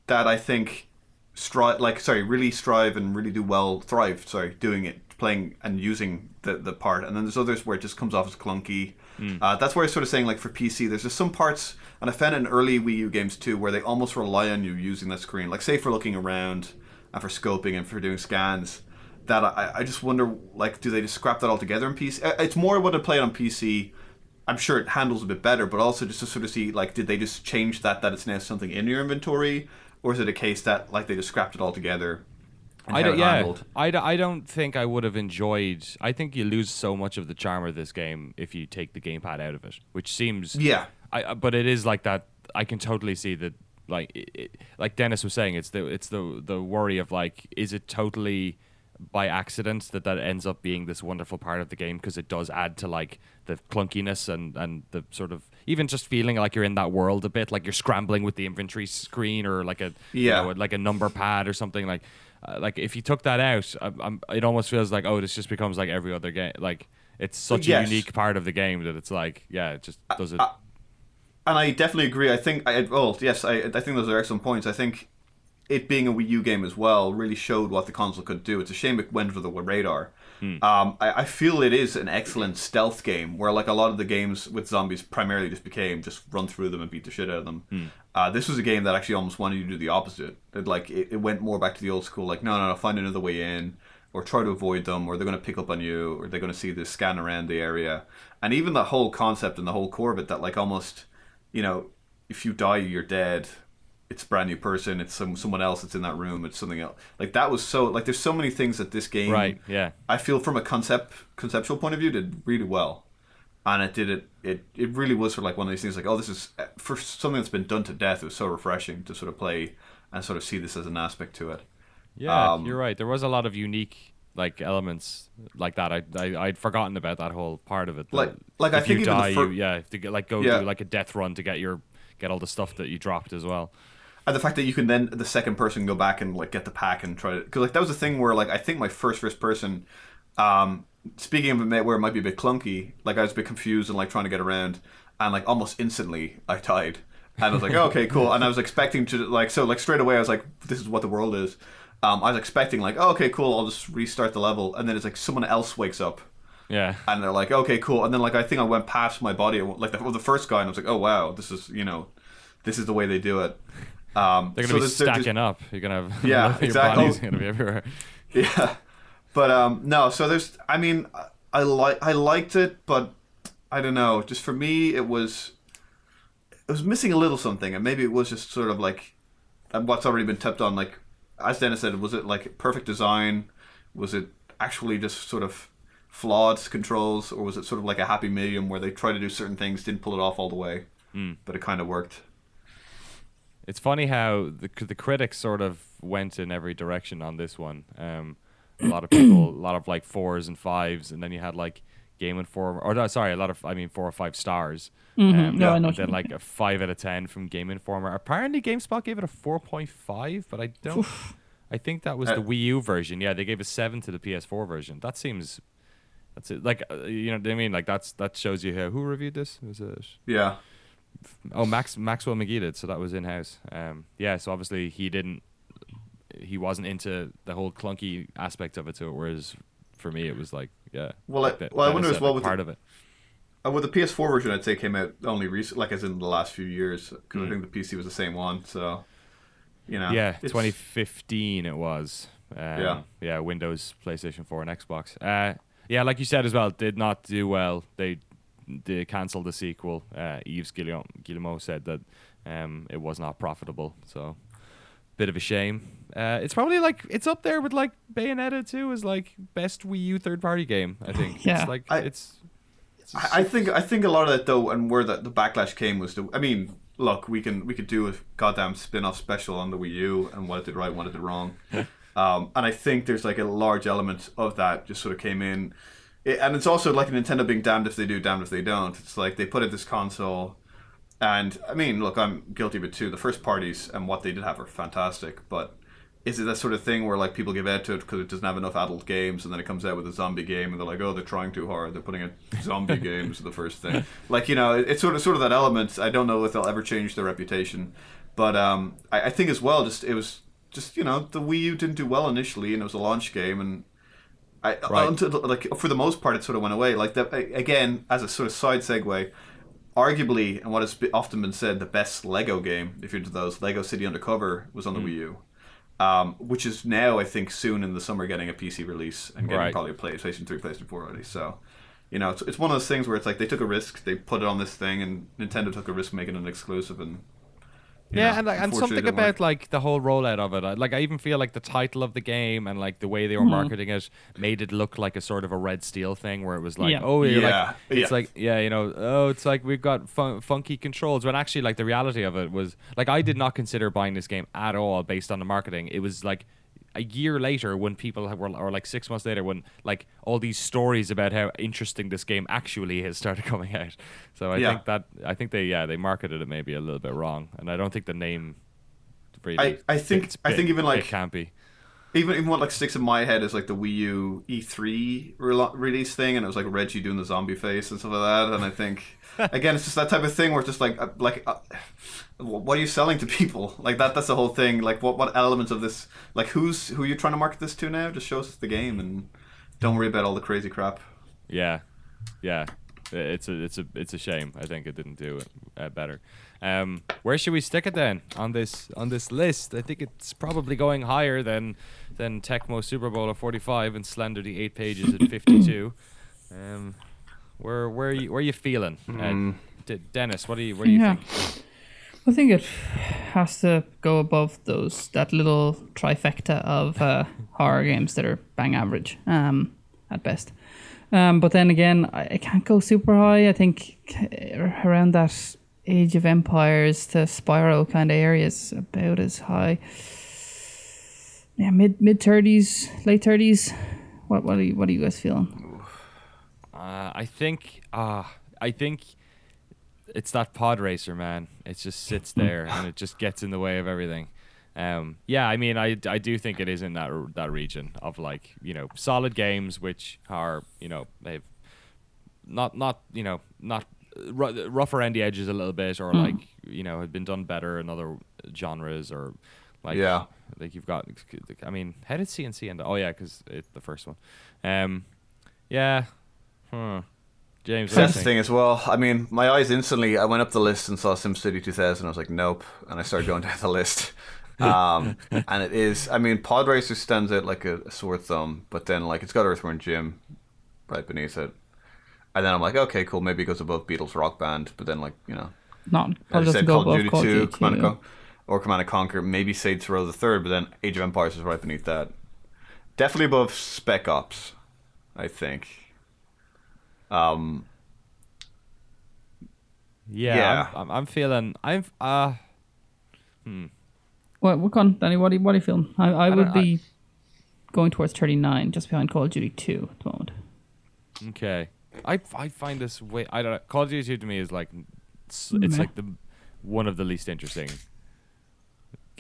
that I think strive like sorry really strive and really do well thrive sorry doing it playing and using the the part. And then there's others where it just comes off as clunky. Uh, that's why I'm sort of saying like for PC there's just some parts and I found in early Wii U games too where they almost rely on you using the screen. Like say for looking around and for scoping and for doing scans that I, I just wonder like do they just scrap that all together in PC Uh, it's more what I play it on PC I'm sure it handles a bit better, but also just to sort of see like, did they just change that that it's now something in your inventory, or is it a case that like they just scrapped it all together? I don't, yeah, handled? I, d- I don't think I would have enjoyed. I think you lose so much of the charm of this game if you take the gamepad out of it, which seems Yeah. I I- but it is like that. I can totally see that. Like it, like Dennis was saying, it's the it's the the worry of like, is it totally by accident that that ends up being this wonderful part of the game because it does add to like the clunkiness and and the sort of even just feeling like you're in that world a bit, like you're scrambling with the inventory screen or like a you Yeah. know, like a number pad or something like. Uh, like if you took that out, I, I'm, it almost feels like oh, this just becomes like every other game. Like it's such Yes. a unique part of the game that it's like yeah, it just does it. And I definitely agree. I think I well, yes, I I think those are excellent points. I think it being a Wii U game as well really showed what the console could do. It's a shame it went under the radar. Um, I, I feel it is an excellent stealth game where like a lot of the games with zombies primarily just became just run through them and beat the shit out of them. Uh, this was a game that actually almost wanted you to do the opposite. It, like it, it went more back to the old school. Like no, no, no, find another way in, or try to avoid them, or they're going to pick up on you, or they're going to see this scan around the area. And even the whole concept and the whole core of it that like almost, you know, if you die, you're dead it's a brand new person. It's some someone else that's in that room. It's something else. Like that was so like there's so many things that this game. Right, yeah. I feel from a concept conceptual point of view did really well, and it did it. It it really was sort of like one of these things. Like oh, this is for something that's been done to death. It was so refreshing to sort of play and sort of see this as an aspect to it. Yeah, Um, you're right. There was a lot of unique like elements like that. I, I I'd forgotten about that whole part of it. that Like- like, I if think you the die, fir- you yeah, to get like go Yeah. do like a death run to get your get all the stuff that you dropped as well. And the fact that you can then the second person go back and like get the pack and try to because like that was the thing where like I think my first first person, um, speaking of a where it might be a bit clunky, like I was a bit confused and like trying to get around, and like almost instantly I died, and I was like, oh, okay, cool, and I was expecting to like so like straight away I was like, this is what the world is. Um, I was expecting like, oh, okay, cool, I'll just restart the level, and then it's like someone else wakes up Yeah, and they're like, okay, cool. And then like I think I went past my body, like the, the first guy, and I was like, oh wow, this is you know, this is the way they do it. Um, they're gonna be there's- there's- stacking up. You're gonna have Yeah, your exactly. body's gonna be everywhere. Yeah, but um, no. So there's, I mean, I- like I liked it, but I don't know. Just for me, it was it was missing a little something, and maybe it was just sort of like what's already been tipped on. Like as Dennis said, was it like perfect design? Was it actually just sort of flawed controls, or was it sort of like a happy medium where they tried to do certain things, didn't pull it off all the way, but it kind of worked. It's funny how the the critics sort of went in every direction on this one. Um, a lot of people, a lot of like fours and fives, and then you had like Game Informer, or no, sorry, a lot of I mean four or five stars. Um, No, I know and then like a five out of ten from Game Informer. Apparently, GameSpot gave it a four point five, but I don't. I think that was Uh, the Wii U version. Yeah, they gave a seven to the PS4 version. That seems. That's it. Like uh, you know what I mean? Like that's that shows you how who reviewed this. Was it? Yeah. Oh, Max Maxwell McGee did, so that was in house. Um, yeah, so obviously he didn't, he wasn't into the whole clunky aspect of it it, whereas for me, it was like yeah. Well, like I- the- well, I wonder as well with the- of it. Uh, the PS4 version I'd say came out only recent, like as in the last few years, because I think the PC was the same one. So, you know. Yeah, it's- 2015 it was. Um, Yeah. yeah, Windows, PlayStation 4, and Xbox. Uh, yeah, like you said as well, did not do well. They they cancelled the sequel. Uh, Yves Guillemot, Guillemot said that um, it was not profitable. So, bit of a shame. Uh, it's probably like it's up there with like Bayonetta 2 as like best Wii U third party game. I think. Yeah. it's like I- it's. it's I, I think I think a lot of that though, and where the, the backlash came was the. I mean, look, we can we could do a goddamn spin-off special on the Wii U and what it did right, and what it did wrong. um, and I think there's like a large element of that just sort of came in, it, and it's also like Nintendo being damned if they do, damned if they don't. It's like they put out this console, and I mean, look, I'm guilty of it too. The first parties and what they did have are fantastic, but is it that sort of thing where like people give out to it because it doesn't have enough adult games, and then it comes out with a zombie game, and they're like, oh, they're trying too hard. They're putting out zombie games as the first thing. Like you know, it- it's sort of sort of that element. I don't know if they'll ever change their reputation, but um, I, I think as well, just it was just you know the Wii U didn't do well initially, and it was a launch game, and I Right. until like for the most part, it sort of went away. Like that again, as a sort of side segue, arguably, and what has often been said, the best Lego game, if you're into those, Lego City Undercover was on the Wii U. Um, which is now, I think, soon in the summer getting a PC release and getting Right. probably a PlayStation 3, PlayStation 4 already. So, you know, it's, it's one of those things where it's like they took a risk, they put it on this thing, and Nintendo took a risk making it an exclusive. And yeah, know, and like, and something it didn't work. about like the whole rollout of it. Like I even feel like the title of the game and like the way they were hmm. marketing it made it look like a sort of a Red Steel thing, where it was like, Yeah. oh, you're Yeah, like, it's yeah. like, yeah, you know, oh, it's like we've got fun- funky controls. When actually, like the reality of it was, like I did not consider buying this game at all based on the marketing. It was like a year later when people have- were, or like six months later when like all these stories about how interesting this game actually has started coming out. So I Yeah. think that I think they yeah they marketed it maybe a little bit wrong, and I don't think the name. Really I- I think- fits I think even, like- it can't be. even even what like sticks in my head is like the Wii U E3 rel- release thing, and it was like Reggie doing the zombie face and stuff like that. And I think again, it's just that type of thing where it's just like uh, like uh, what are you selling to people? Like that that's the whole thing. Like what what elements of this? Like who's who are you trying to market this to now? Just show us the game and don't worry about all the crazy crap. Yeah, yeah. It's a it's a it's a shame. I think it didn't do it uh, better. Um, where should we stick it then on this on this list? I think it's probably going higher than than Tecmo Super Bowl of forty five and Slender the eight pages at fifty two. Um, where where are you where are you feeling, uh, D- Dennis? What do you what do you Yeah. think? I think it has to go above those that little trifecta of uh, horror games that are bang average um, at best. Um, but then again, I, I can't go super high. I think uh, around that Age of Empires to Spyro kind of area is about as high. Yeah, mid mid thirties, late thirties. What what are you what are you guys feeling? Uh, I think uh, I think it's that pod racer, man. It just sits there and it just gets in the way of everything. Um, yeah, I mean, I, I do think it is in that that region of like you know solid games which are you know they've not not you know not ru- rough around the edges a little bit or like you know had been done better in other genres or like Yeah. like you've got I mean how did CNC end? Oh yeah, because it's the first one. Um, yeah, hmm. James, what do That's the thing as well. I mean, my eyes instantly. I went up the list and saw SimCity 2000. I was like, nope, and I started going down the list. Um, and it is. I mean, Pod Racer stands out like a, a sore thumb, but then like it's got Earthworm Jim right beneath it. And then I'm like, okay, cool. Maybe it goes above Beatles Rock Band, but then like you know, Not probably I doesn't said, go Call of above Duty Call of 2, Duty Command and 2. Con- or Command and Conquer, maybe Saints Row the third, but then Age of Empires is right beneath that. Definitely above Spec Ops, I think. Um, Yeah, Yeah. I'm, I'm, I'm feeling. I'm uh. hmm. What what con Danny? What are you, what are you feeling? I, I, would don't- I- be going towards thirty nine, just behind Call of Duty two at the moment. Okay. I, I find this way. I don't know. Call of Duty 2 to me is like it's, it's like the one of the least interesting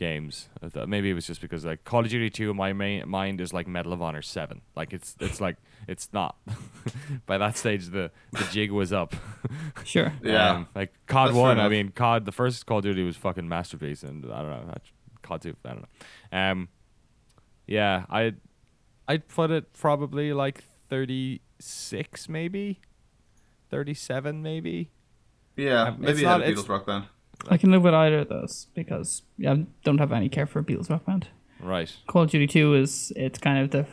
games. I thought Maybe it was just because like Call of Duty 2 in my main, mind is like Medal of Honor 7. Like it's it's like it's not. By that stage the the jig was up. Sure. Yeah. Um, like COD That's 1, I mean COD the first Call of Duty was fucking masterpiece and I don't know. that- COD 2, I don't know. Um yeah, I I'd put it probably like 36 maybe, 37 maybe. Yeah, Um, maybe it's it had not- it's- Beatles rock band. I can live with either of those because yeah, I don't have any care for Beatles Rock Band. Right. Call of Duty 2 is it's kind of the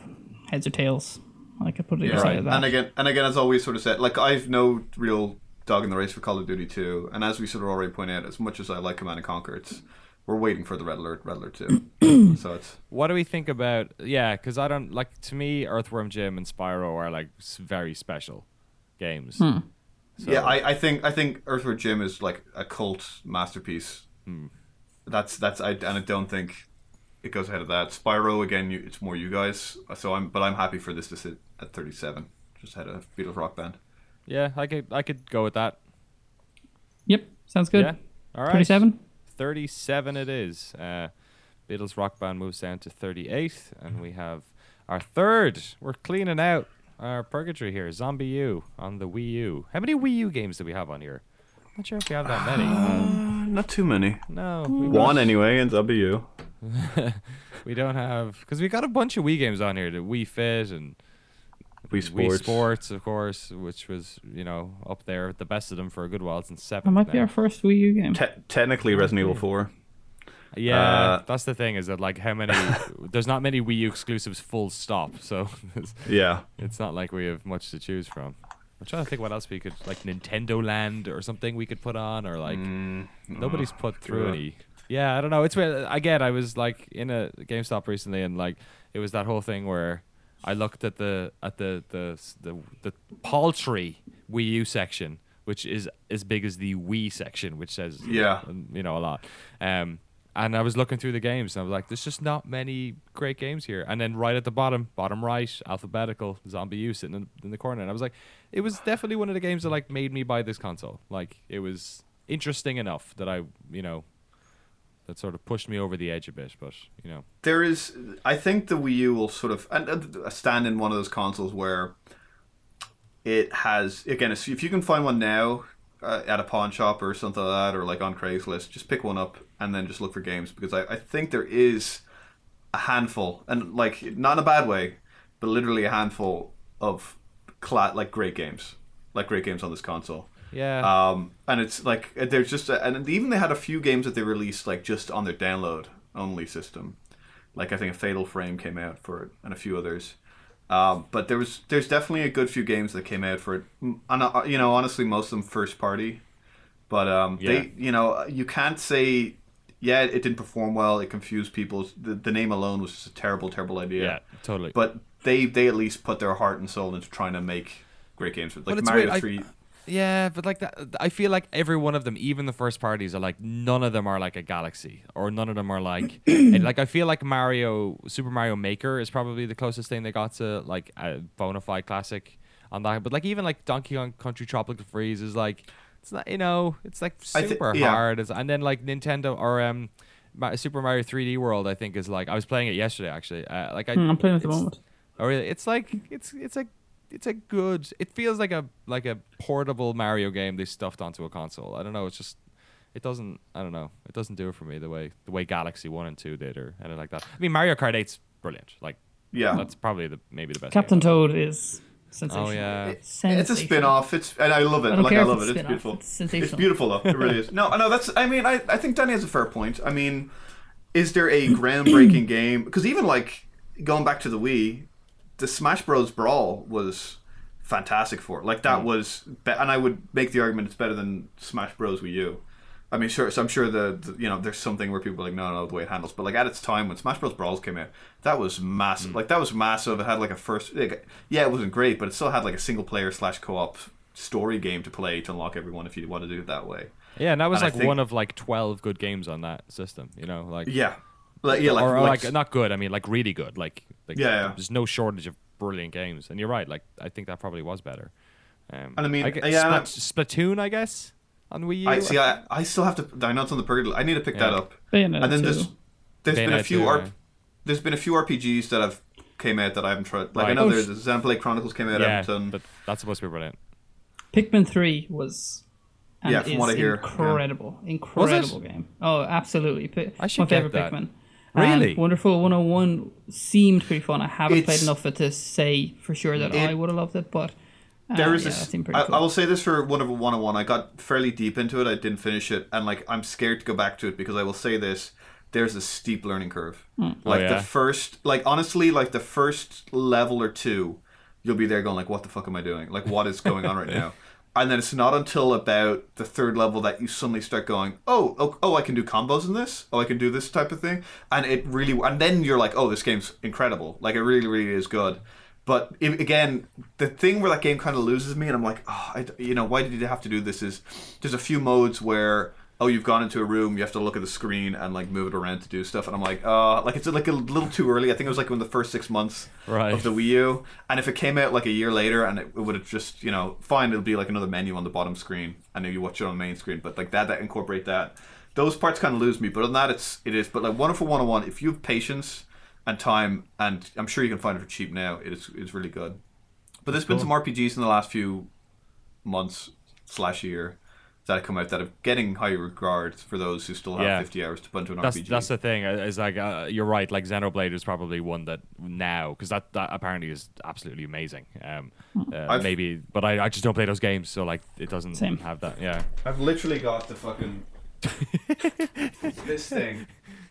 heads or tails. I could put it Yeah, either side of that. and again, and again, as always, sort of said, like I've no real dog in the race for Call of Duty 2, and as we sort of already pointed out, as much as I like Command and Conquer, it's we're waiting for the Red Alert, Red Alert 2. so it's What do we think about? Yeah, because I don't like. To me, Earthworm Jim and Spyro are like very special games. Hmm. So- yeah, I, I think I think Earthworm Jim is like a cult masterpiece. Hmm. That's that's I and I don't think it goes ahead of that. Spyro again, you, it's more you guys. So I'm but I'm happy for this to sit at 37, just had a Beatles Rock Band. yeah, I could I could go with that. Yep, sounds good. Yeah. All right. 37? 37 it is. Uh, Beatles Rock Band moves down to 38, and we have our third. We're cleaning out our purgatory here. ZombiU on the Wii U. How many Wii U games do we have on here? Not sure if we have that many. Uh, not too many. No, we One anyway, and W. we don't have because we got a bunch of Wii games on here. The Wii Fit and Wii Sports. Wii Sports, of course, which was you know up there, the best of them for a good while since seven. That might be our first Wii U game. Te- technically, Resident Evil 4. Yeah, Uh, that's the thing is that like how many? there's not many Wii U exclusives. Full stop. So Yeah. it's not like we have much to choose from. I'm trying to think what else we could like Nintendo Land or something we could put on or like Mm, nobody's put through yeah. any. Yeah, I don't know. It's weird. again. I was like in a GameStop recently, and like it was that whole thing where I looked at the at the the the, the paltry Wii U section, which is as big as the Wii section, which says Yeah. you know a lot. Um, and I was looking through the games, and I was like, "There's just not many great games here." And then right at the bottom, bottom right, alphabetical, ZombiU sitting in, in the corner, and I was like, "It was definitely one of the games that like made me buy this console. Like it was interesting enough that I, you know, that sort of pushed me over the edge a bit. But you know, there is i think the wii u will sort of and, and uh, stand in one of those consoles where it has again if you can find one now uh, at a pawn shop or something like that or like on craigslist just pick one up and then just look for games because i, I think there is a handful and like not in a bad way but literally a handful of cla- like great games like great games on this console yeah, um, and it's like there's just a, and even they had a few games that they released like just on their download only system. Like I think a Fatal Frame came out for it, and a few others. Um, but there was there's definitely a good few games that came out for it. Mm, And uh, you know, honestly, most of them first party. But um, Yeah. they, you know, you can't say, yeah, it didn't perform well. It confused people. The, the name alone was just a terrible, terrible idea. yeah, totally. But they they at least put their heart and soul into trying to make great games. Like Mario weird, I- Three. Yeah, but like that, I feel like every one of them, even the first parties, are like none of them are like a Galaxy, or none of them are like, and, like I feel like Mario, Super Mario Maker is probably the closest thing they got to like a bona fide classic on that. But like even like Donkey Kong Country Tropical Freeze is like, it's not, you know, it's like super yeah. hard. It's, and then like Nintendo or um, Super Mario 3D World, I think is like I was playing it yesterday actually. Uh, like I, Hmm, I'm playing it at the moment. Oh really? It's like it's it's a it's a good. It feels like a like a portable Mario game they stuffed onto a console. I don't know. It's just it doesn't. I don't know. It doesn't do it for me the way the way Galaxy One and Two did or anything like that. I mean, Mario Kart 8's brilliant. Like Yeah. that's probably the maybe the best. Captain game. Toad is sensational. Oh yeah. It's a Sensational. spin-off. It's and I love it. I like I love it. It's beautiful. It's sensational. It's beautiful though. It really is. No, no, that's. I mean, I, I think Danny has a fair point. I mean, is there a groundbreaking game? Because even like going back to the Wii, the Smash Bros. Brawl was fantastic for it. Like that mm. was, be- and I would make the argument it's better than Smash Bros. Wii U. I mean, sure. So I'm sure the, the you know there's something where people are like no no the way it handles, but like at its time when Smash Bros. Brawls came out, that was massive. Mm. Like that was massive. It had like a first, like, yeah, it wasn't great, but it still had like a single player slash co op story game to play to unlock everyone if you want to do it that way. Yeah, and that was And like think- one of like twelve good games on that system. You know, like Yeah, like yeah, like, or, or, like, like, not good. I mean, like really good. Like, like Yeah, yeah. there's no shortage of brilliant games. And you're right. Like I think that probably was better. Um, And I mean, gue- yeah, and Splat- Splatoon, I guess, on Wii U. I see. I, I still have to. I know it's on the purgatory. I need to pick that up. Bayonetta and then 2. there's there's been a few 2, RP, yeah. there's been a few RPGs that have came out that I haven't tried. Like I Right. know Oh, there's sh- the Xenoblade Chronicles came out. yeah, Everton. but that's supposed to be brilliant. Pikmin 3 was and Yeah, from is what I hear, yeah. incredible, incredible game. Oh, absolutely. Pi- I should my favorite get that. Pikmin. And Really? Wonderful 101 seemed pretty fun. I haven't played enough of it to say for sure that It- I would have loved it, but uh, there is yeah, this. that seemed pretty I, cool. I will say this for one of one on one. I got fairly deep into it. I didn't finish it, and like I'm scared to go back to it because I will say this: there's a steep learning curve. Hmm. Like Oh, yeah? the first, like honestly, like the first level or two, you'll be there going like, "What the fuck am I doing? Like, what is going on right now?" And then it's not until about the third level that you suddenly start going, "Oh, oh, oh, I can do combos in this. Oh, I can do this type of thing." And it really, and then you're like, "Oh, this game's incredible. Like, it really, really is good." But again, the thing where that game kind of loses me, and I'm like, oh, I, you know, why did you have to do this? Is there's a few modes where oh, you've gone into a room, you have to look at the screen and like move it around to do stuff, and I'm like, uh, like it's like a little too early. I think it was like in the first six months Right. of the Wii U, and if it came out like a year later, and it, it would have just you know fine, it'll be like another menu on the bottom screen, and then you watch it on the main screen. But like that, that incorporate that. Those parts kind of lose me, but on that, it's it is. But like Wonderful 101, if you have patience and time, and I'm sure you can find it for cheap now, it is it's really good. But there's been some RPGs in the last few months slash year that come out that are getting high regard for those who still have Yeah. 50 hours to put into an That's RPG. that's the thing. uh, Is like uh, you're right. Like Xenoblade is probably one that now because that, that apparently is absolutely amazing. Um, uh, maybe, but I, I just don't play those games, so like it doesn't Same. have that. Yeah, I've literally got the fucking this thing.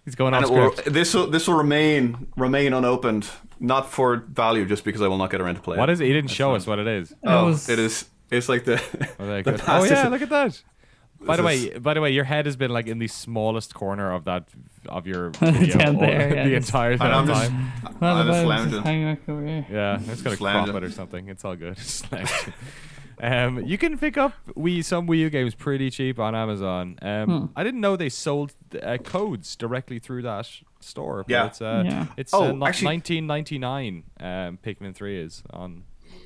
he's going off And will, script. this will this will remain remain unopened, not for value, just because I will not get around to play. What it. is it? He didn't show us what it is. Oh, was- it is. It's like the. Oh, the oh yeah, look at that. By the This way, by the way, your head has been like in the smallest corner of that of your video Down there, yeah, the just- entire And I'm just, time. I'm the just vibe is lounging. hanging back over here. Yeah, it's got a Slammed crop it. it or something. It's all good. Slammed it. um, you can pick up Wii some Wii U games pretty cheap on Amazon. Um, Hmm. I didn't know they sold uh, codes directly through that store. but Yeah. it's uh, Yeah. it's Oh, uh, not actually- 1999. Um, Pikmin 3 is on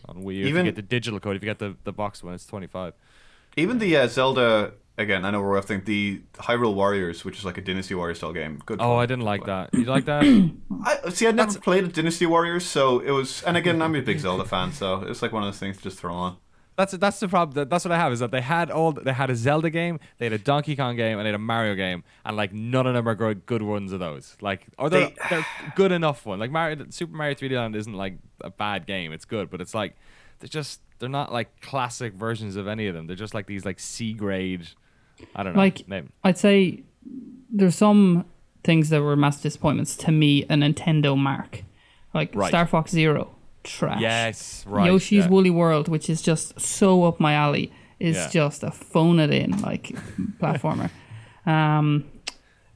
on Wii U. if Even- you get the digital code, if you get the the box one, it's 25. Even the uh, Zelda again. I know we're off. Think the Hyrule Warriors, which is like a Dynasty Warriors style game. Good. Oh. I didn't like that. You like that? I, see, I'd never played Dynasty Warriors, so it was. And again, I'm a big Zelda fan, so it's like one of those things to just throw on. That's that's the problem. That- That's what I have is that they had all they had a Zelda game, they had a Donkey Kong game, and they had a Mario game, and like none of them are good, good ones of those. Like, or they're, They- they're good enough one. Like Mario, Super Mario 3D Land isn't like a bad game. It's good, but it's like they're just they're not like classic versions of any of them. They're just like these like C grade. I don't know. Like- name. I'd say there's some things that were massive disappointments to me. A Nintendo mark, like Right. Star Fox Zero, trash. Yes, right. Yoshi's yeah. Woolly World, which is just so up my alley, is Yeah. just a phone it in like platformer. Um,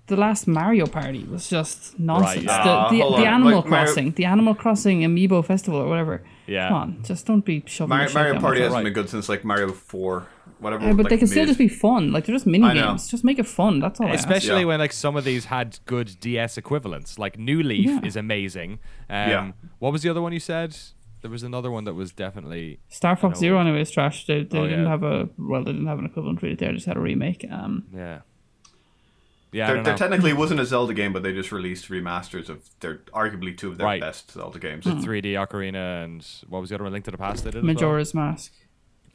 the last Mario Party was just nonsense. yeah. The, the, hold the. Animal Like Mario- Crossing, the Animal Crossing Amiibo Festival or whatever. Yeah. Come on, just don't be shoving Mario, Mario Party hasn't Right. been good since like Mario Four, whatever. Yeah, but like, they can still just be fun. Like they're just mini games. Just make it fun. That's all. I ask. Especially Yeah. when like some of these had good DS equivalents. Like New Leaf Yeah. is amazing. Um, Yeah. What was the other one you said? There was another one that was definitely Star Fox know Zero anyway is trash. They, they Oh, didn't yeah. have a well, they didn't have an equivalent really. They just had a remake. Um, yeah. Yeah, I There, there technically wasn't a Zelda game, but they just released remasters of their arguably two of their Right. best Zelda games. Hmm. 3D Ocarina and what was the other one? Link to the Past. They did as well? Majora's Mask.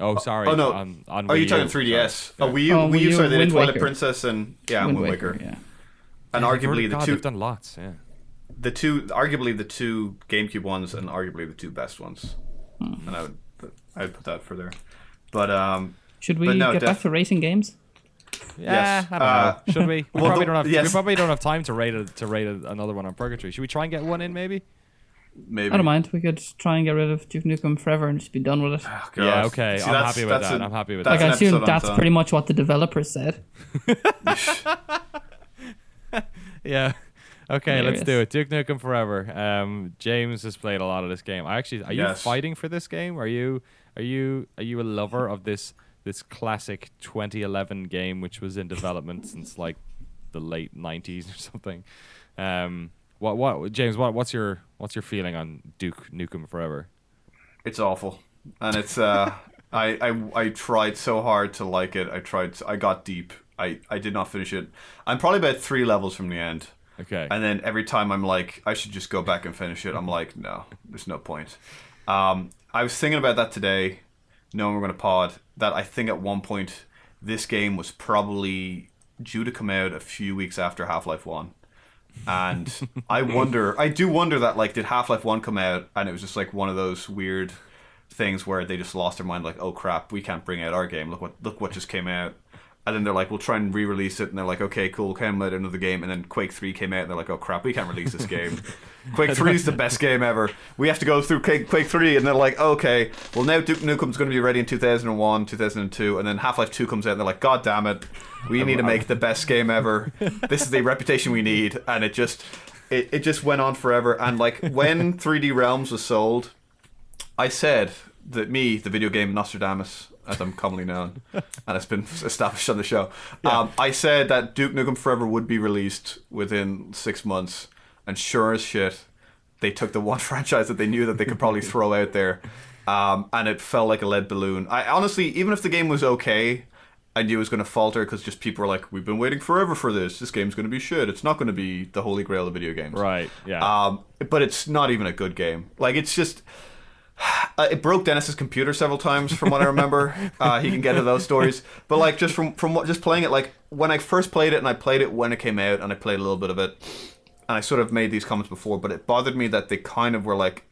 Oh, sorry. Oh no! On, on Are Wii you U. talking 3DS? Oh, Wii U. Oh, Wii Wii U. U, Sorry, they did Twilight Waker. Princess and yeah, Wind Wind Waker. Yeah. And Yeah, arguably really- the God, two, They've done lots. Yeah. the two, arguably the two GameCube ones, and arguably the two best ones. Hmm. And I would, I'd put that for there. But um, Should we no, get def- back to racing games? Yeah, Yes. I don't Uh, know. Should we? We well, probably the- don't have. yes. We probably don't have time to rate a, to rate a, another one on Purgatory. Should we try and get one in? Maybe. Maybe I don't mind. We could try and get rid of Duke Nukem forever and just be done with it. Oh, Yeah, okay, See, I'm that's- happy with that's that, I'm happy with that. Like I an assume that's pretty much what the developers said. Yeah. Okay, let's do it. Duke Nukem Forever. Um, James has played a lot of this game. I actually, are you Yes. fighting for this game? Are you, are you, are you a lover of this this classic 2011 game, which was in development since like the late 90s or something? Um, what, what, James? What, what's your, what's your feeling on Duke Nukem Forever? It's awful, and it's uh, I, I I tried so hard to like it. I tried. I got deep. I I did not finish it. I'm probably about three levels from the end. Okay. And then every time I'm like, I should just go back and finish it. I'm like, no, there's no point. Um, I was thinking about that today, knowing we're going to pod, that I think at one point this game was probably due to come out a few weeks after Half Life 1. And I wonder, I do wonder that like, did Half Life One come out and it was just like one of those weird things where they just lost their mind, like, oh crap, we can't bring out our game. Look what look what just came out. And then they're like, we'll try and re-release it, and they're like, okay, cool, came out another game, and then Quake Three came out, and they're like, oh crap, we can't release this game. Quake Three is the best game ever. We have to go through Quake, Quake Three, and they're like, okay, well now Duke Nukem's going to be ready in 2001, 2002, and then Half Life Two comes out, and they're like, god damn it, we oh, need to make the best game ever. This is the reputation we need, and it just, it, it just went on forever. And like when 3D Realms was sold, I said that me, the video game Nostradamus, as I'm commonly known, and it's been established on the show. Um, I said that Duke Nukem Forever would be released within six months, and sure as shit, they took the one franchise that they knew that they could probably throw out there, um, and it fell like a lead balloon. I honestly, even if the game was okay. I knew it was going to falter because just people were like, "We've been waiting forever for this. This game's going to be shit. It's not going to be the holy grail of video games." Right. Yeah. Um, but it's not even a good game. Like it's just. Uh, it broke Dennis's computer several times, from what I remember. uh, he can get to those stories, but like just from from what just playing it, like when I first played it, and I played it when it came out, and I played a little bit of it, and I sort of made these comments before, but it bothered me that they kind of were like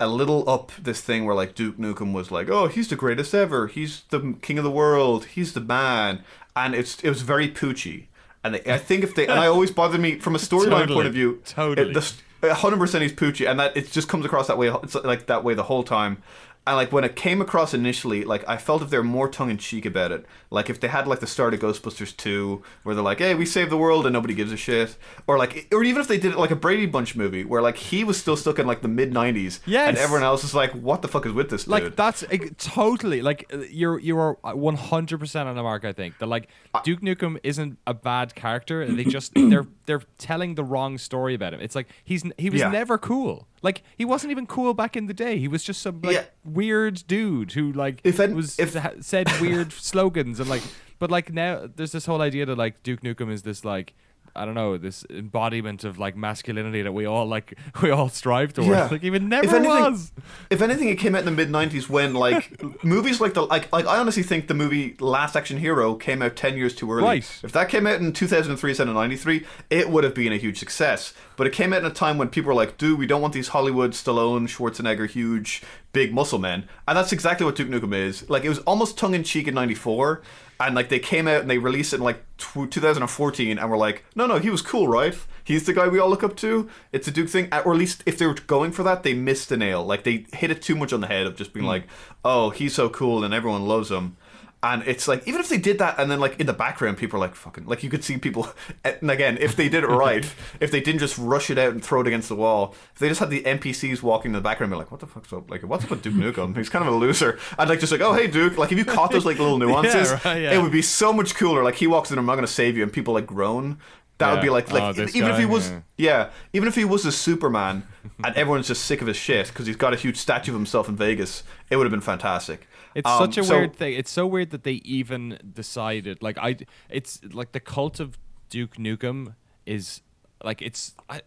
a little up this thing where like Duke Nukem was like, oh, he's the greatest ever, he's the king of the world, he's the man, and it's it was very poochy. And they, I think if they and I always bothered me from a storyline Totally. point of view. Totally. it- the, hundred percent he's poochy, and that it just comes across that way. It's like that way the whole time. And like when it came across initially, like I felt if they're more tongue in cheek about it, like if they had like the start of Ghostbusters two, where they're like, "Hey, we saved the world and nobody gives a shit," or like, or even if they did it like a Brady Bunch movie, where like he was still stuck in like the mid '90s, Yes. and everyone else is like, "What the fuck is with this dude?" like that's uh, totally like uh, you're you are one hundred percent on the mark. I think that like Duke Nukem isn't a bad character. They just they're they're telling the wrong story about him. It's like he's he was Yeah. never cool. Like he wasn't even cool back in the day. He was just some like Yeah. weird dude who like If an- was if- said weird slogans and like. But like now, there's this whole idea that like Duke Nukem is this like. I don't know this embodiment of like masculinity that we all like we all strive towards. Yeah. Like even never if anything, was. If anything, it came out in the mid '90s when like movies like the like like I honestly think the movie Last Action Hero came out ten years too early. Right. If that came out in 2003 instead of '93, it would have been a huge success. But it came out in a time when people were like, "Dude, we don't want these Hollywood Stallone, Schwarzenegger, huge, big muscle men," and that's exactly what Duke Nukem is. Like it was almost tongue in cheek in '94. And like they came out and they released it in like tw 2014, and we're like, no, no, he was cool, right? He's the guy we all look up to. It's a Duke thing, or at least if they were going for that, they missed the nail. Like they hit it too much on the head of just being hmm. like, oh, he's so cool and everyone loves him. And it's like even if they did that, and then like in the background, people are like fucking like you could see people. And again, if they did it right, if they didn't just rush it out and throw it against the wall, if they just had the NPCs walking in the background, be like, what the fuck's up? Like, what's up with Duke Nukem? He's kind of a loser. i'd like just like, oh hey Duke, like if you caught those like little nuances, right, yeah. it would be so much cooler. Like he walks in, I'm not gonna save you, and people like groan. That would be like like Oh, even if he was yeah. yeah, even if he was a Superman and everyone's just sick of his shit because he's got a huge statue of himself in Vegas, it would have been fantastic. It's Um, such a so- weird thing. It's so weird that they even decided. Like I, it's like the cult of Duke Nukem is like it's. I,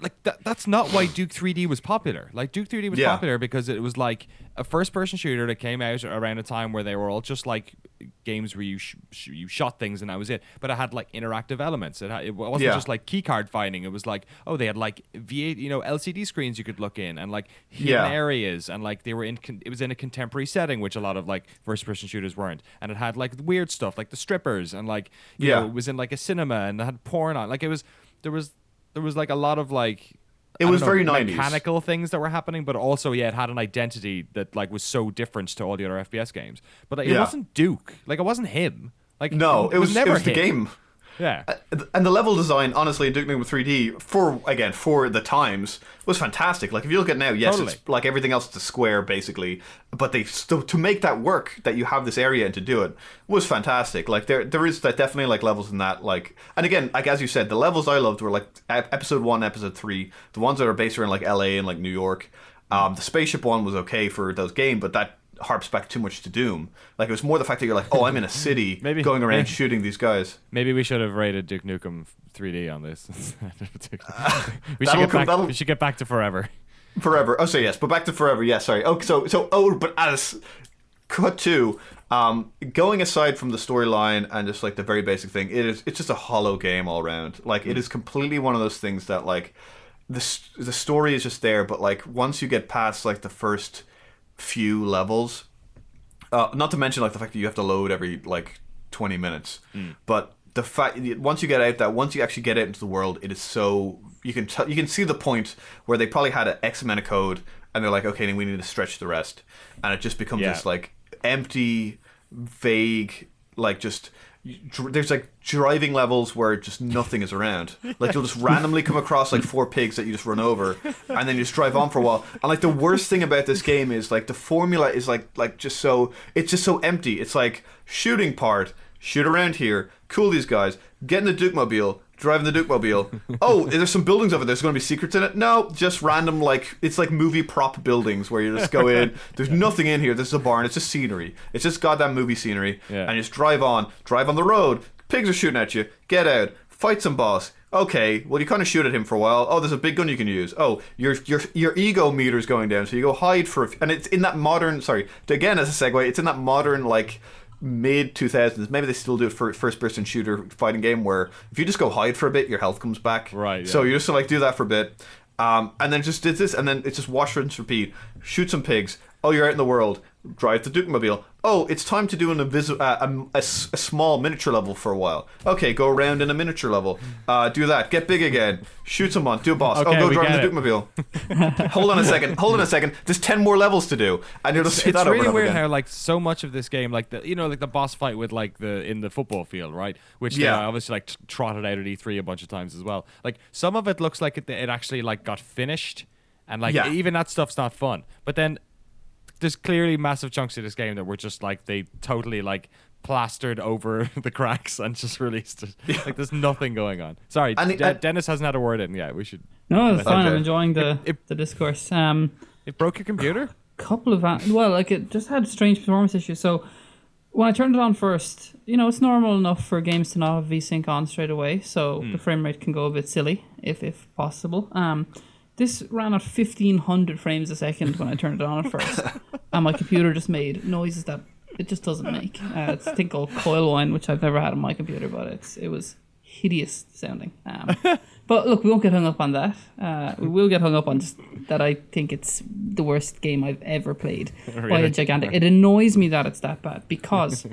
like that, that's not why Duke 3D was popular. Like Duke 3D was Yeah. popular because it was like a first-person shooter that came out around a time where they were all just like games where you sh- sh- you shot things and that was it. But it had like interactive elements. It, had, it wasn't Yeah. just like keycard finding. It was like oh they had like V8 you know LCD screens you could look in and like hidden Yeah. areas and like they were in con- it was in a contemporary setting which a lot of like first person shooters weren't and it had like weird stuff like the strippers and like you Yeah. know it was in like a cinema and it had porn on like it was there was there was like a lot of like It was know, very 90s. mechanical things that were happening but also yeah it had an identity that like was so different to all the other FPS games but like, it Yeah. wasn't Duke like it wasn't him like No, it was never it was the game. Yeah And the level design, honestly, in Duke Nukem 3D, for again for the times, was fantastic. Like if you look at now, yes, Totally. it's like everything else, it's a square basically. But they still to make that work, that you have this area and to do it was fantastic. Like there, there is that definitely like levels in that. Like, and again, like as you said, the levels I loved were like episode one, episode three, the ones that are based around like L.A. and like New York. Um, the spaceship one was okay for those game, but that harps back too much to Doom. Like it was more the fact that you're like, oh, I'm in a city, Maybe- going around maybe- shooting these guys. Maybe we should have rated Duke Nukem 3D on this. we should get back. We should get back to forever. Forever. Oh, so yes, but back to forever. Yes, sorry. Oh, so so oh, but as cut to Um, going aside from the storyline and just like the very basic thing, it is it's just a hollow game all around. Like it is completely one of those things that like the the story is just there, but like once you get past like the first few levels, uh, not to mention like the fact that you have to load every like 20 minutes. But the fact once you get out that once you actually get out into the world it is so you can t- you can see the point where they probably had an x amount of code and they're like okay then we need to stretch the rest. And it just becomes Yeah. this like empty vague like just there's like driving levels where just nothing is around. Like you'll just randomly come across like four pigs that you just run over and then you just drive on for a while. And like the worst thing about this game is like the formula is like like just so it's just so empty. It's like shooting part shoot around here cool these guys get in the duke mobile driving the duke mobile oh there's some buildings over there. There's going to be secrets in it. No just random like it's like movie prop buildings where you just go in. There's nothing in here. This is a barn. It's just scenery. It's just goddamn movie scenery. Yeah. and you just drive on. Drive on the road. Pigs are shooting at you. Get out. Fight some boss. Okay well you kind of shoot at him for a while. Oh there's a big gun you can use. Oh your your your ego meter's going down so you go hide for a f- and it's in that modern sorry again as a segue it's in that modern like mid 2000s maybe they still do it for first person shooter fighting game where if you just go hide for a bit your health comes back. Right, so you just like do that for a bit. Um, and then just did this and then it's just wash rinse repeat shoot some pigs oh you're out in the world. Drive the duke mobile oh it's time to do an invisible uh, a, a s- a small miniature level for a while. Okay go around in a miniature level. Uh, do that. Get big again. Shoot someone. Do a boss. Okay, oh go drive the get duke it. mobile hold on a second. Hold on a second. There's 10 more levels to do and you'll just do it's that over really and over weird again. how like so much of this game like the you know like the boss fight with like the in the football field right? Which Yeah. they obviously like trotted out at E3 a bunch of times as well. Like some of it looks like it, it actually like got finished and like Yeah. even that stuff's not fun. But then there's clearly massive chunks of this game that were just like they totally like plastered over the cracks and just released it like there's nothing going on sorry And- De- and- Dennis hasn't had a word in yet we should No, it's fine. I'm enjoying the It- it- the discourse. Um, it broke your computer A couple of an- well, like it just had strange performance issues. So when I turned it on first, you know, it's normal enough for games to not have VSync on straight away, so the frame rate can go a bit silly if if possible. Um, this ran at fifteen hundred frames a second when I turned it on at first, and my computer just made noises that it just doesn't make. Uh, it's a thing called coil whine, which I've never had on my computer, but it's it was hideous sounding. Um, but look, we won't get hung up on that. Uh, we will get hung up on just that I think it's the worst game I've ever played by a gigantic. It annoys me that it's that bad because,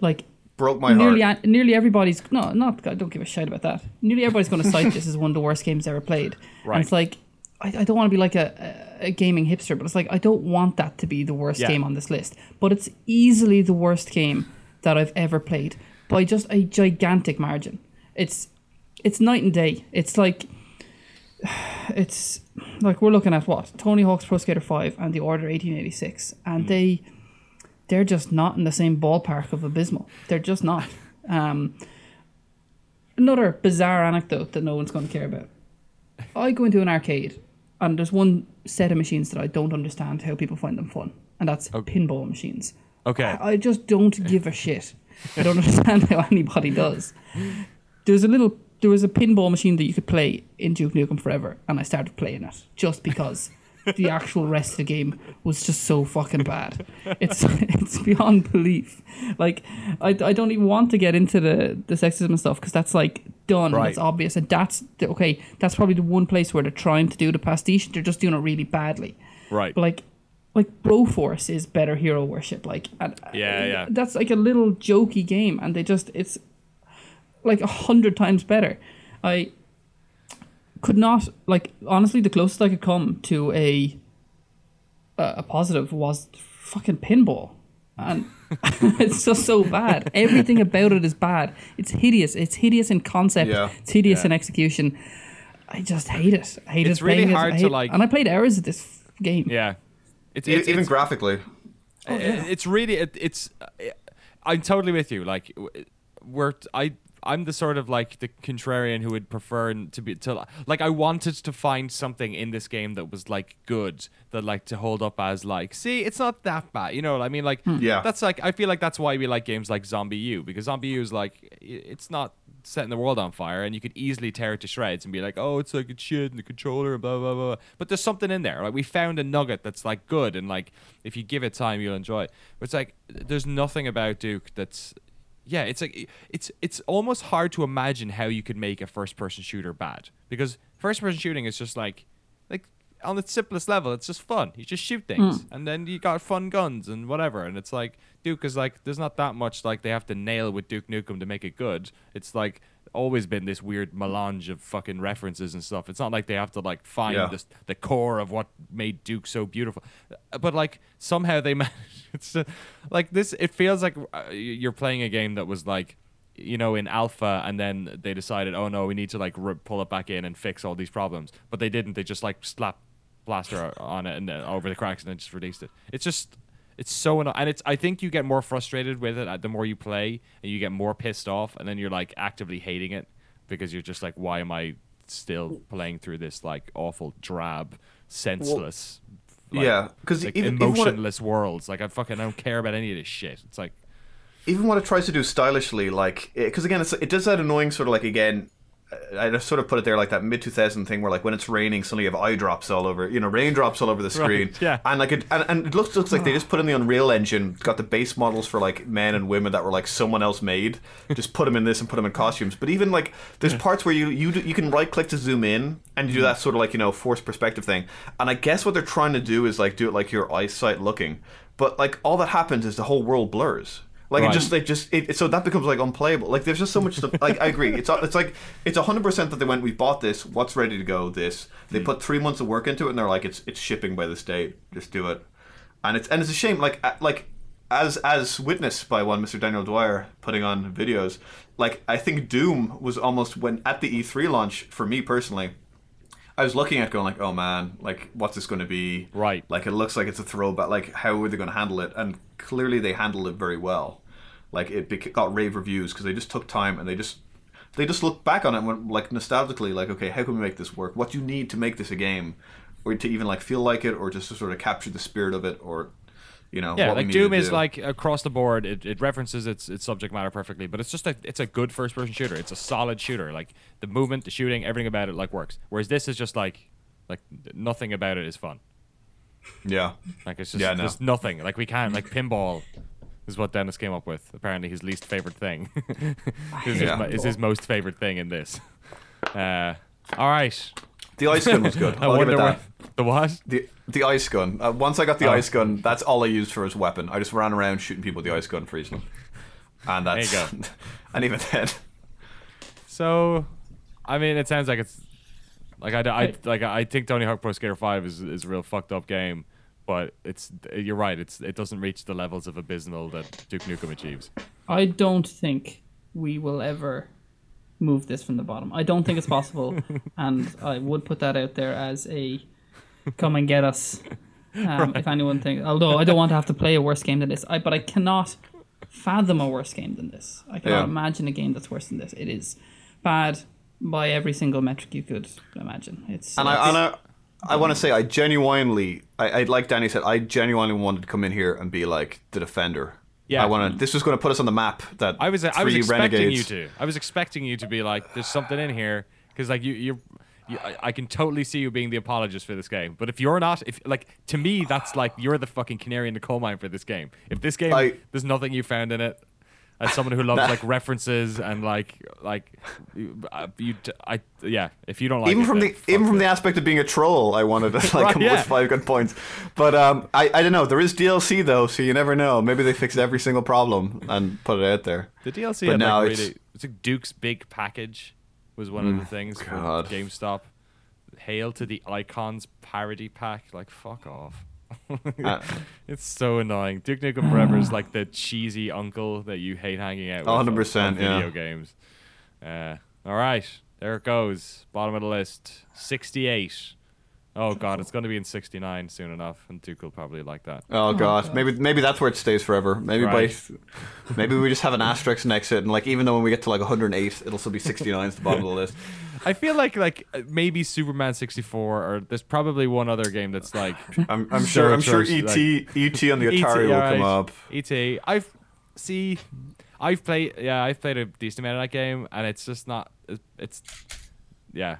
like, broke my nearly heart a- nearly everybody's no, not I don't give a shit about that. Nearly everybody's going to cite this as one of the worst games ever played. Right. And it's like I, I don't want to be like a, a gaming hipster, but it's like I don't want that to be the worst Yeah. game on this list. But it's easily the worst game that I've ever played by just a gigantic margin. It's it's night and day. It's like it's like we're looking at what Tony Hawk's Pro Skater Five and The Order eighteen eighty six, and mm. they they're just not in the same ballpark of abysmal. They're just not. Um, another bizarre anecdote that no one's going to care about. I go into an arcade, and there's one set of machines that I don't understand how people find them fun, and that's pinball machines. okay I, I just don't give a shit. I don't understand how anybody does. There's a little, there was a pinball machine that you could play in Duke Nukem Forever, and I started playing it just because the actual rest of the game was just so fucking bad. It's it's beyond belief. Like I, I don't even want to get into the the sexism and stuff because that's like done. Right. It's obvious, and that's okay. That's probably the one place where they're trying to do the pastiche. They're just doing it really badly. right But like like Broforce is better hero worship. Like and, uh, Yeah, yeah. That's like a little jokey game, and they just it's like a hundred times better. I could not like honestly the closest I could come to a a, a positive was fucking pinball. And it's just so bad. Everything about it is bad. It's hideous. It's hideous in concept. Yeah. It's hideous Yeah. in execution. I just hate it. I hate It's it. really playing it. hard to, hate- like- And I played hours of this game. yeah it's, it's, even it's- graphically Oh, Uh, It's really it, it's. I'm totally with you. Like we're I I'm the sort of like the contrarian who would prefer to be to like I wanted to find something in this game that was like good that like to hold up as like see it's not that bad you know I mean like hmm. Yeah. that's like I feel like that's why we like games like ZombiU because ZombiU is like it's not setting the world on fire, and you could easily tear it to shreds and be like, "Oh, it's like it's shit and the controller, and blah blah blah." But there's something in there. Like we found a nugget that's like good, and like if you give it time, you'll enjoy it. But it's like there's nothing about Duke that's yeah, it's like it's it's almost hard to imagine how you could make a first person shooter bad because first person shooting is just like like on its simplest level, it's just fun. You just shoot things, hmm. and then you got fun guns and whatever. And it's like Duke is like there's not that much like they have to nail with Duke Nukem to make it good. It's like always been this weird melange of fucking references and stuff. It's not like they have to like find Yeah. this, the core of what made Duke so beautiful, but like somehow they managed. It's uh, like this. It feels like uh, you're playing a game that was like you know in alpha and then they decided oh no we need to like re- pull it back in and fix all these problems but they didn't they just like slap blaster on it and uh, over the cracks and then just released it it's just it's so annoying, and it's i think you get more frustrated with it uh, the more you play and you get more pissed off and then you're like actively hating it because you're just like why am i still playing through this like awful drab senseless like, yeah, because like even, even it, emotionless worlds like i fucking don't care about any of this shit it's like even what it tries to do stylishly, like because again, it's, it does that annoying sort of like again. I just sort of put it there like that mid 2000 thing where like when it's raining suddenly you have eye drops all over you know raindrops all over the screen. yeah. and like it and, and it looks looks like they just put in the Unreal Engine got the base models for like men and women that were like someone else made. Just put them in this and put them in costumes. But even like there's parts where you you do- you can right click to zoom in and you do mm. that sort of like you know forced perspective thing. And I guess what they're trying to do is like do it like your eyesight looking. But like all that happens is the whole world blurs like Right. it just like just it, so that becomes like unplayable. Like there's just so much stuff. Like I agree. It's it's like it's hundred percent that they went. We bought this. What's ready to go? This. They hmm. put three months of work into it, and they're like, it's it's shipping by this date. Just do it. And it's and it's a shame. Like like as as witnessed by one Mr. Daniel Dwyer putting on videos. Like I think Doom was almost when at the E3 launch for me personally. I was looking at going like, oh man, like what's this going to be? Right. Like it looks like it's a throwback. Like how are they going to handle it? And clearly they handled it very well. Like it got rave reviews because they just took time and they just they just looked back on it and went like nostalgically, like okay, how can we make this work? What do you need to make this a game, or to even like feel like it, or just to sort of capture the spirit of it, or you know, Yeah, what we like Doom is do. like across the board. It, it references its its subject matter perfectly, but it's just a it's a good first person shooter. It's a solid shooter. Like the movement, the shooting, everything about it like works. Whereas this is just like like nothing about it is fun. Yeah, Like it's just Yeah, no. just nothing. Like we can't like pinball is what Dennis came up with. Apparently his least favorite thing is, Yeah. his, is his most favorite thing in this. Uh, all right. the ice gun was good. I I'll wonder what the what? The the ice gun. Uh, once I got the Oh. ice gun, that's all I used for his weapon. I just ran around shooting people with the ice gun, freezing them. And that's There you and even then, So, I mean, it sounds like it's like I, I like I think Tony Hawk Pro Skater Five is is a real fucked up game, but it's you're right. It's it doesn't reach the levels of abysmal that Duke Nukem achieves. I don't think we will ever move this from the bottom. I don't think it's possible, and I would put that out there as a come and get us. Um, If anyone thinks, although I don't want to have to play a worse game than this, I but I cannot fathom a worse game than this. I cannot Yeah. imagine a game that's worse than this. It is bad by every single metric you could imagine. It's and I and I, I want to say I genuinely, I, I like Danny said, I genuinely wanted to come in here and be like the defender. Yeah. I want to. This was going to put us on the map. That I was I was expecting renegades. you to. I was expecting you to be like, there's something in here because like you you're. You, I, I can totally see you being the apologist for this game, but if you're not, if like to me, that's like you're the fucking canary in the coal mine for this game. If this game, I- there's nothing you found in it, as someone who loves like references and like like you, uh, you I yeah, if you don't like even it, from the even from it. the aspect of being a troll, I wanted to like Right, come yeah. with five good points. But um, I I don't know. There is DLC though, so you never know. Maybe they fixed every single problem and put it out there. The DLC But had now like it's- really. It's like Duke's big package was one of the things for God. GameStop. Hail to the Icons parody pack. Like fuck off. Uh, it's so annoying. Duke Nukem Forever is like the cheesy uncle that you hate hanging out with. 100%, on video yeah. games. Uh, all right, there it goes. Bottom of the list, sixty-eight. Oh god, it's going to be in sixty-nine soon enough, and Duke will probably like that. Oh god, God. maybe maybe that's where it stays forever. Maybe Right. by maybe we just have an asterisk next to it, and like even though when we get to like 108, it'll still be 69 at the bottom of the list. I feel like like uh, maybe Superman 64 or there's probably one other game that's like I'm, I'm sure I'm sure ET ET on the Atari E.T., will alright. come up. ET. I've see. I've played. Yeah, I've played a decent amount of that game, and it's just not. It's yeah.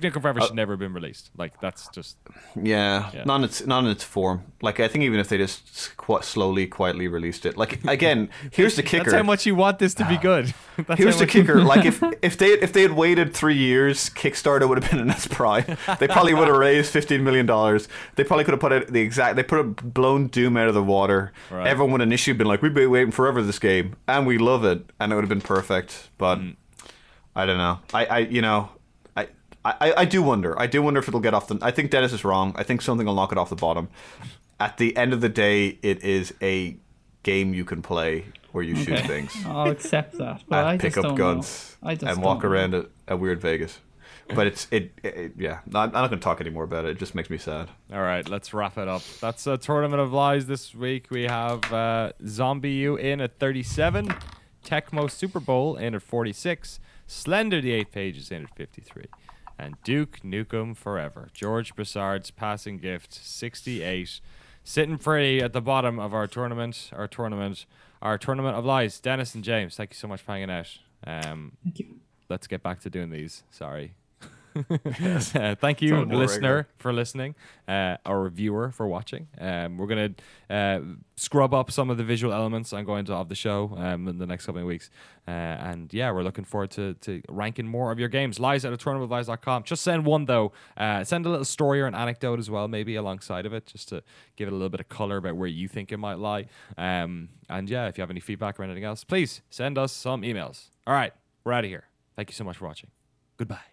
Duke Nukem Forever should never have been released. Like that's just Yeah, Yeah. not in its not in its form. Like I think even if they just qu- slowly, quietly released it. Like again, here's the kicker. that's how much you want this to be good. That's Here's the kicker: like if if they if they had waited three years, Kickstarter would have been in its prime. They probably would have raised fifteen million dollars. They probably could have put it the exact. They put a blown Doom out of the water. Right. Everyone would initially been like, "We've been waiting forever for this game, and we love it," and it would have been perfect. But Mm. I don't know. I, I you know. I, I, I do wonder. I do wonder if it'll get off the. I think Dennis is wrong. I think something will knock it off the bottom. At the end of the day, it is a game you can play where you shoot things I'll accept that. But and I pick just up don't guns know. I just and walk know. around a, a weird Vegas. But it's it, it, it- yeah. I'm I'm not going to talk anymore about it. It just makes me sad. All right, let's wrap it up. That's a tournament of lies this week. We have uh, ZombiU in at 37, Tecmo Super Bowl in at 46, Slender the Eight Pages in at 53, and Duke Nukem Forever. George Broussard's passing gift 68, sitting pretty at the bottom of our tournament. Our tournament, our tournament of lies. Dennis and James, thank you so much for hanging out. Um, Thank you. let's get back to doing these. Sorry. Uh, thank you, listener, regular. for listening, uh, or viewer for watching. Um, we're gonna uh, scrub up some of the visual elements I'm going to of the show um, in the next couple of weeks, uh, and yeah, we're looking forward to, to ranking more of your games. Lies at a tournamentlies.com. Just send one though. Uh, send a little story or an anecdote as well, maybe alongside of it, just to give it a little bit of color about where you think it might lie. Um, and yeah, if you have any feedback or anything else, please send us some emails. All right, we're out of here. Thank you so much for watching. Goodbye.